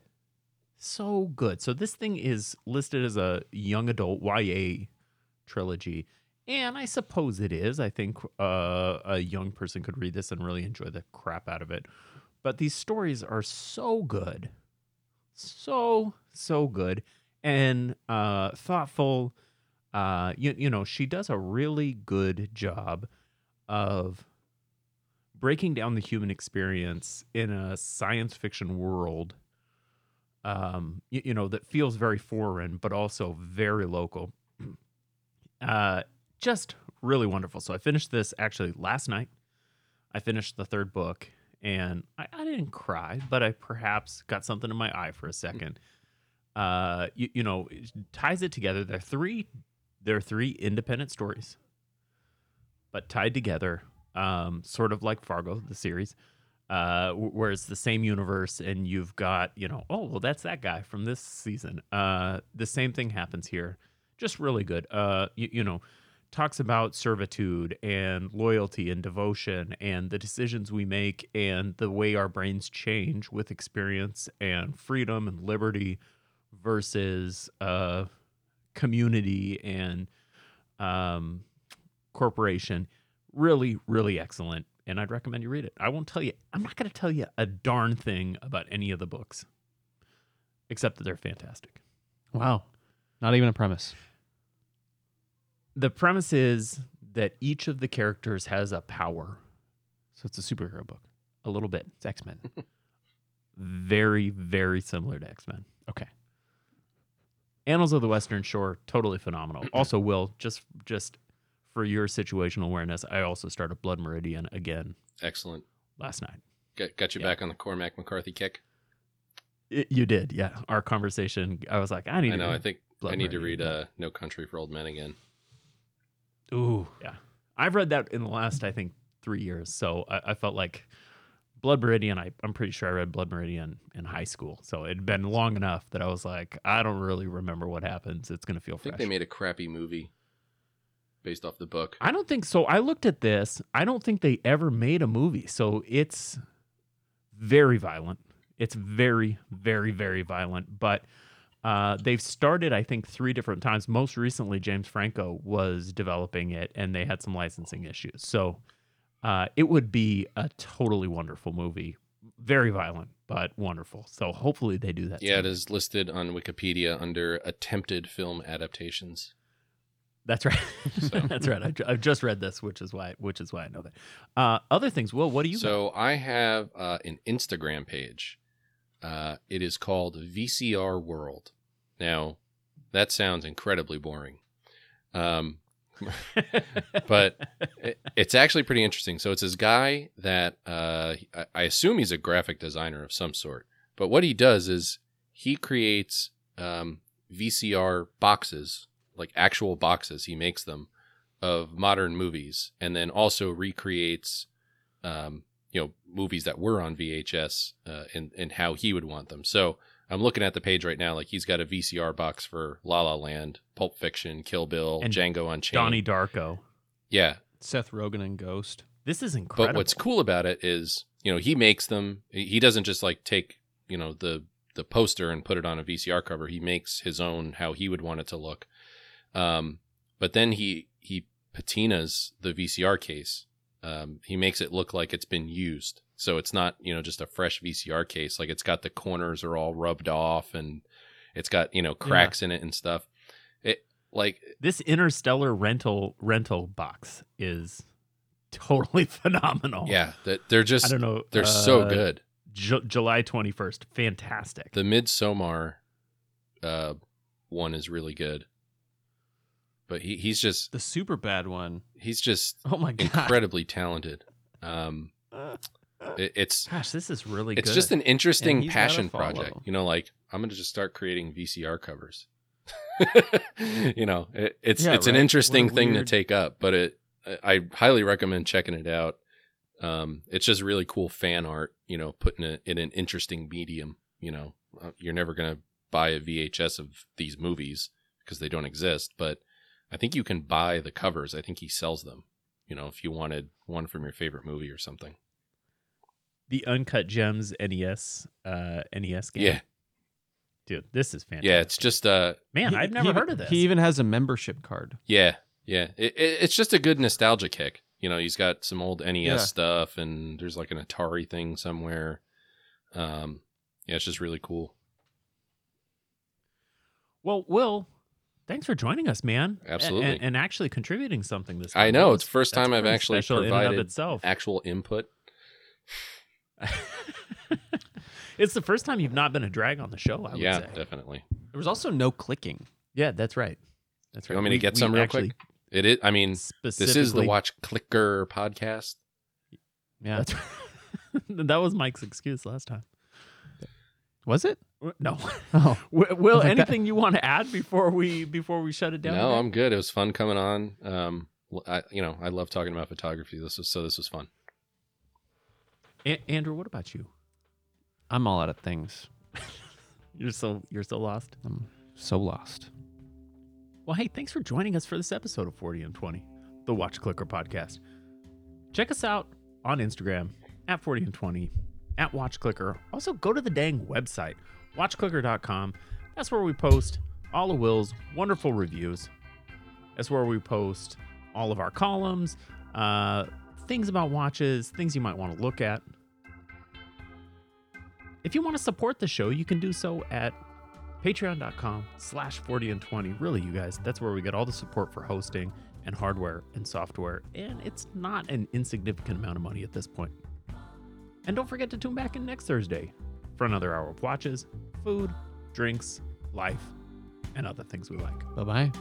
so good. So this thing is listed as a young adult YA trilogy, and I suppose it is. I think uh, a young person could read this and really enjoy the crap out of it. But these stories are so good, so so good, and uh, thoughtful. Uh, you, you know, she does a really good job of breaking down the human experience in a science fiction world um, you, you know, that feels very foreign, but also very local. Uh, just really wonderful. So I finished this actually last night. I finished the third book, and I, I didn't cry, but I perhaps got something in my eye for a second. Uh, you, you know, it ties it together. They're three, they're three independent stories, but tied together, um, sort of like Fargo, the series uh where it's the same universe and you've got you know oh well that's that guy from this season. Uh the same thing happens here. Just really good. Uh you, you know talks about servitude and loyalty and devotion and the decisions we make and the way our brains change with experience and freedom and liberty versus uh community and um corporation really really excellent and I'd recommend you read it. I won't tell you, I'm not going to tell you a darn thing about any of the books, except that they're fantastic. Wow. Not even a premise. The premise is that each of the characters has a power. So it's a superhero book, a little bit. It's X Men. Very, very similar to X Men. Okay. Annals of the Western Shore, totally phenomenal. Also, Will, just just for your situational awareness, I also started Blood Meridian again Excellent. last night. Got, got you Yeah. back on the Cormac McCarthy kick. It, you did, yeah. Our conversation, I was like, I need I to know. I think Blood I need to read Meridian. uh, No Country for Old Men again. Ooh. Yeah. I've read that in the last, I think, three years. So I, I felt like Blood Meridian. I, I'm pretty sure I read Blood Meridian in high school. So it'd been long enough that I was like, I don't really remember what happens. It's gonna feel I think fresh. they made a crappy movie based off the book. I don't think so. I looked at this. I don't think they ever made a movie. So it's very violent. It's very, very, very violent. But uh, they've started, I think, three different times. Most recently, James Franco was developing it, and they had some licensing issues. So uh, it would be a totally wonderful movie. Very violent, but wonderful. So hopefully they do that. Yeah, it soon. is listed on Wikipedia under attempted film adaptations. That's right. So- That's right. I, ju- I've just read this, which is why, which is why I know that. Uh, other things. Well, what do you? got? so I have uh, an Instagram page. Uh, it is called VCR World. Now, that sounds incredibly boring. Um, but it, it's actually pretty interesting. So it's this guy that uh, I, I assume he's a graphic designer of some sort. But what he does is he creates um, VCR boxes, like actual boxes. He makes them of modern movies, and then also recreates, um, you know, movies that were on VHS uh, and and how he would want them. So I'm looking at the page right now. Like he's got a VCR box for La La Land, Pulp Fiction, Kill Bill, And Django Unchained. Donnie Darko. Yeah, Seth Rogen and Ghost. This is incredible. but what's cool about it is, you know, he makes them. He doesn't just like take, you know, the the poster and put it on a VCR cover. He makes his own how he would want it to look. Um, but then he he patinas the VCR case. Um, he makes it look like it's been used. So it's not, you know, just a fresh VCR case. Like it's got the corners are all rubbed off and it's got, you know, cracks in it and stuff. It like this interstellar rental rental box is totally phenomenal. yeah, they're just I don't know. they're so uh, good. Ju- July 21st. Fantastic. The Midsommar uh one is really good. But he, he's just The Superbad one. he's just Oh my god. incredibly talented. Um it, it's Gosh, this is really it's good. just an interesting passion project. You know, like I'm gonna just start creating VCR covers. you know, it, it's Yeah, it's an interesting thing weird- to take up, but it I highly recommend checking it out. Um, it's just really cool fan art. You know, putting it in an interesting medium. You know, Uh, you're never gonna buy a VHS of these movies because they don't exist, but I think you can buy the covers. I think he sells them. You know, if you wanted one from your favorite movie or something. The Uncut Gems NES uh NES game. Yeah, Dude, this is fantastic. yeah. It's just uh, Man, He- I've never he- heard of this. He even has a membership card. Yeah, yeah. It, it, it's just a good nostalgia kick. You know, he's got some old NES Yeah. stuff, and there's like an Atari thing somewhere. Um, yeah, it's just really cool. Well, Will, thanks for joining us, man. Absolutely. And, and actually contributing something this I know, it's the first time I've pretty actually special in provided itself. Actual input. it's the first time you've not been a drag on the show, I would yeah, say. definitely. There was also no clicking. Yeah, that's right. That's You right. want me to We- get we some real quick? It is. I mean, this is the Watch Clicker podcast. Yeah. That's that was Mike's excuse last time. Was it? No, Oh. Will, Will, Okay. anything you want to add before we before we shut it down? no, today? I'm good. It was fun coming on. Um, I, you know, I love talking about photography. This was so. This was fun. A- Andrew, what about you? I'm all out of things. You're so you're so lost. I'm so lost. Well, hey, thanks for joining us for this episode of 40 and 20, the Watch Clicker podcast. Check us out on Instagram at 40 and 20, at Watch Clicker. Also, go to the dang website, watchclicker.com. That's where we post all of Will's wonderful reviews. That's where we post all of our columns, uh, things about watches, things you might want to look at. If you want to support the show, you can do so at patreon.com slash 40 and 20 really you guys that's where we get all the support for hosting and hardware and software and it's not an insignificant amount of money at this point. and don't forget to tune back in next thursday for another hour of watches food drinks life and other things we like Bye bye.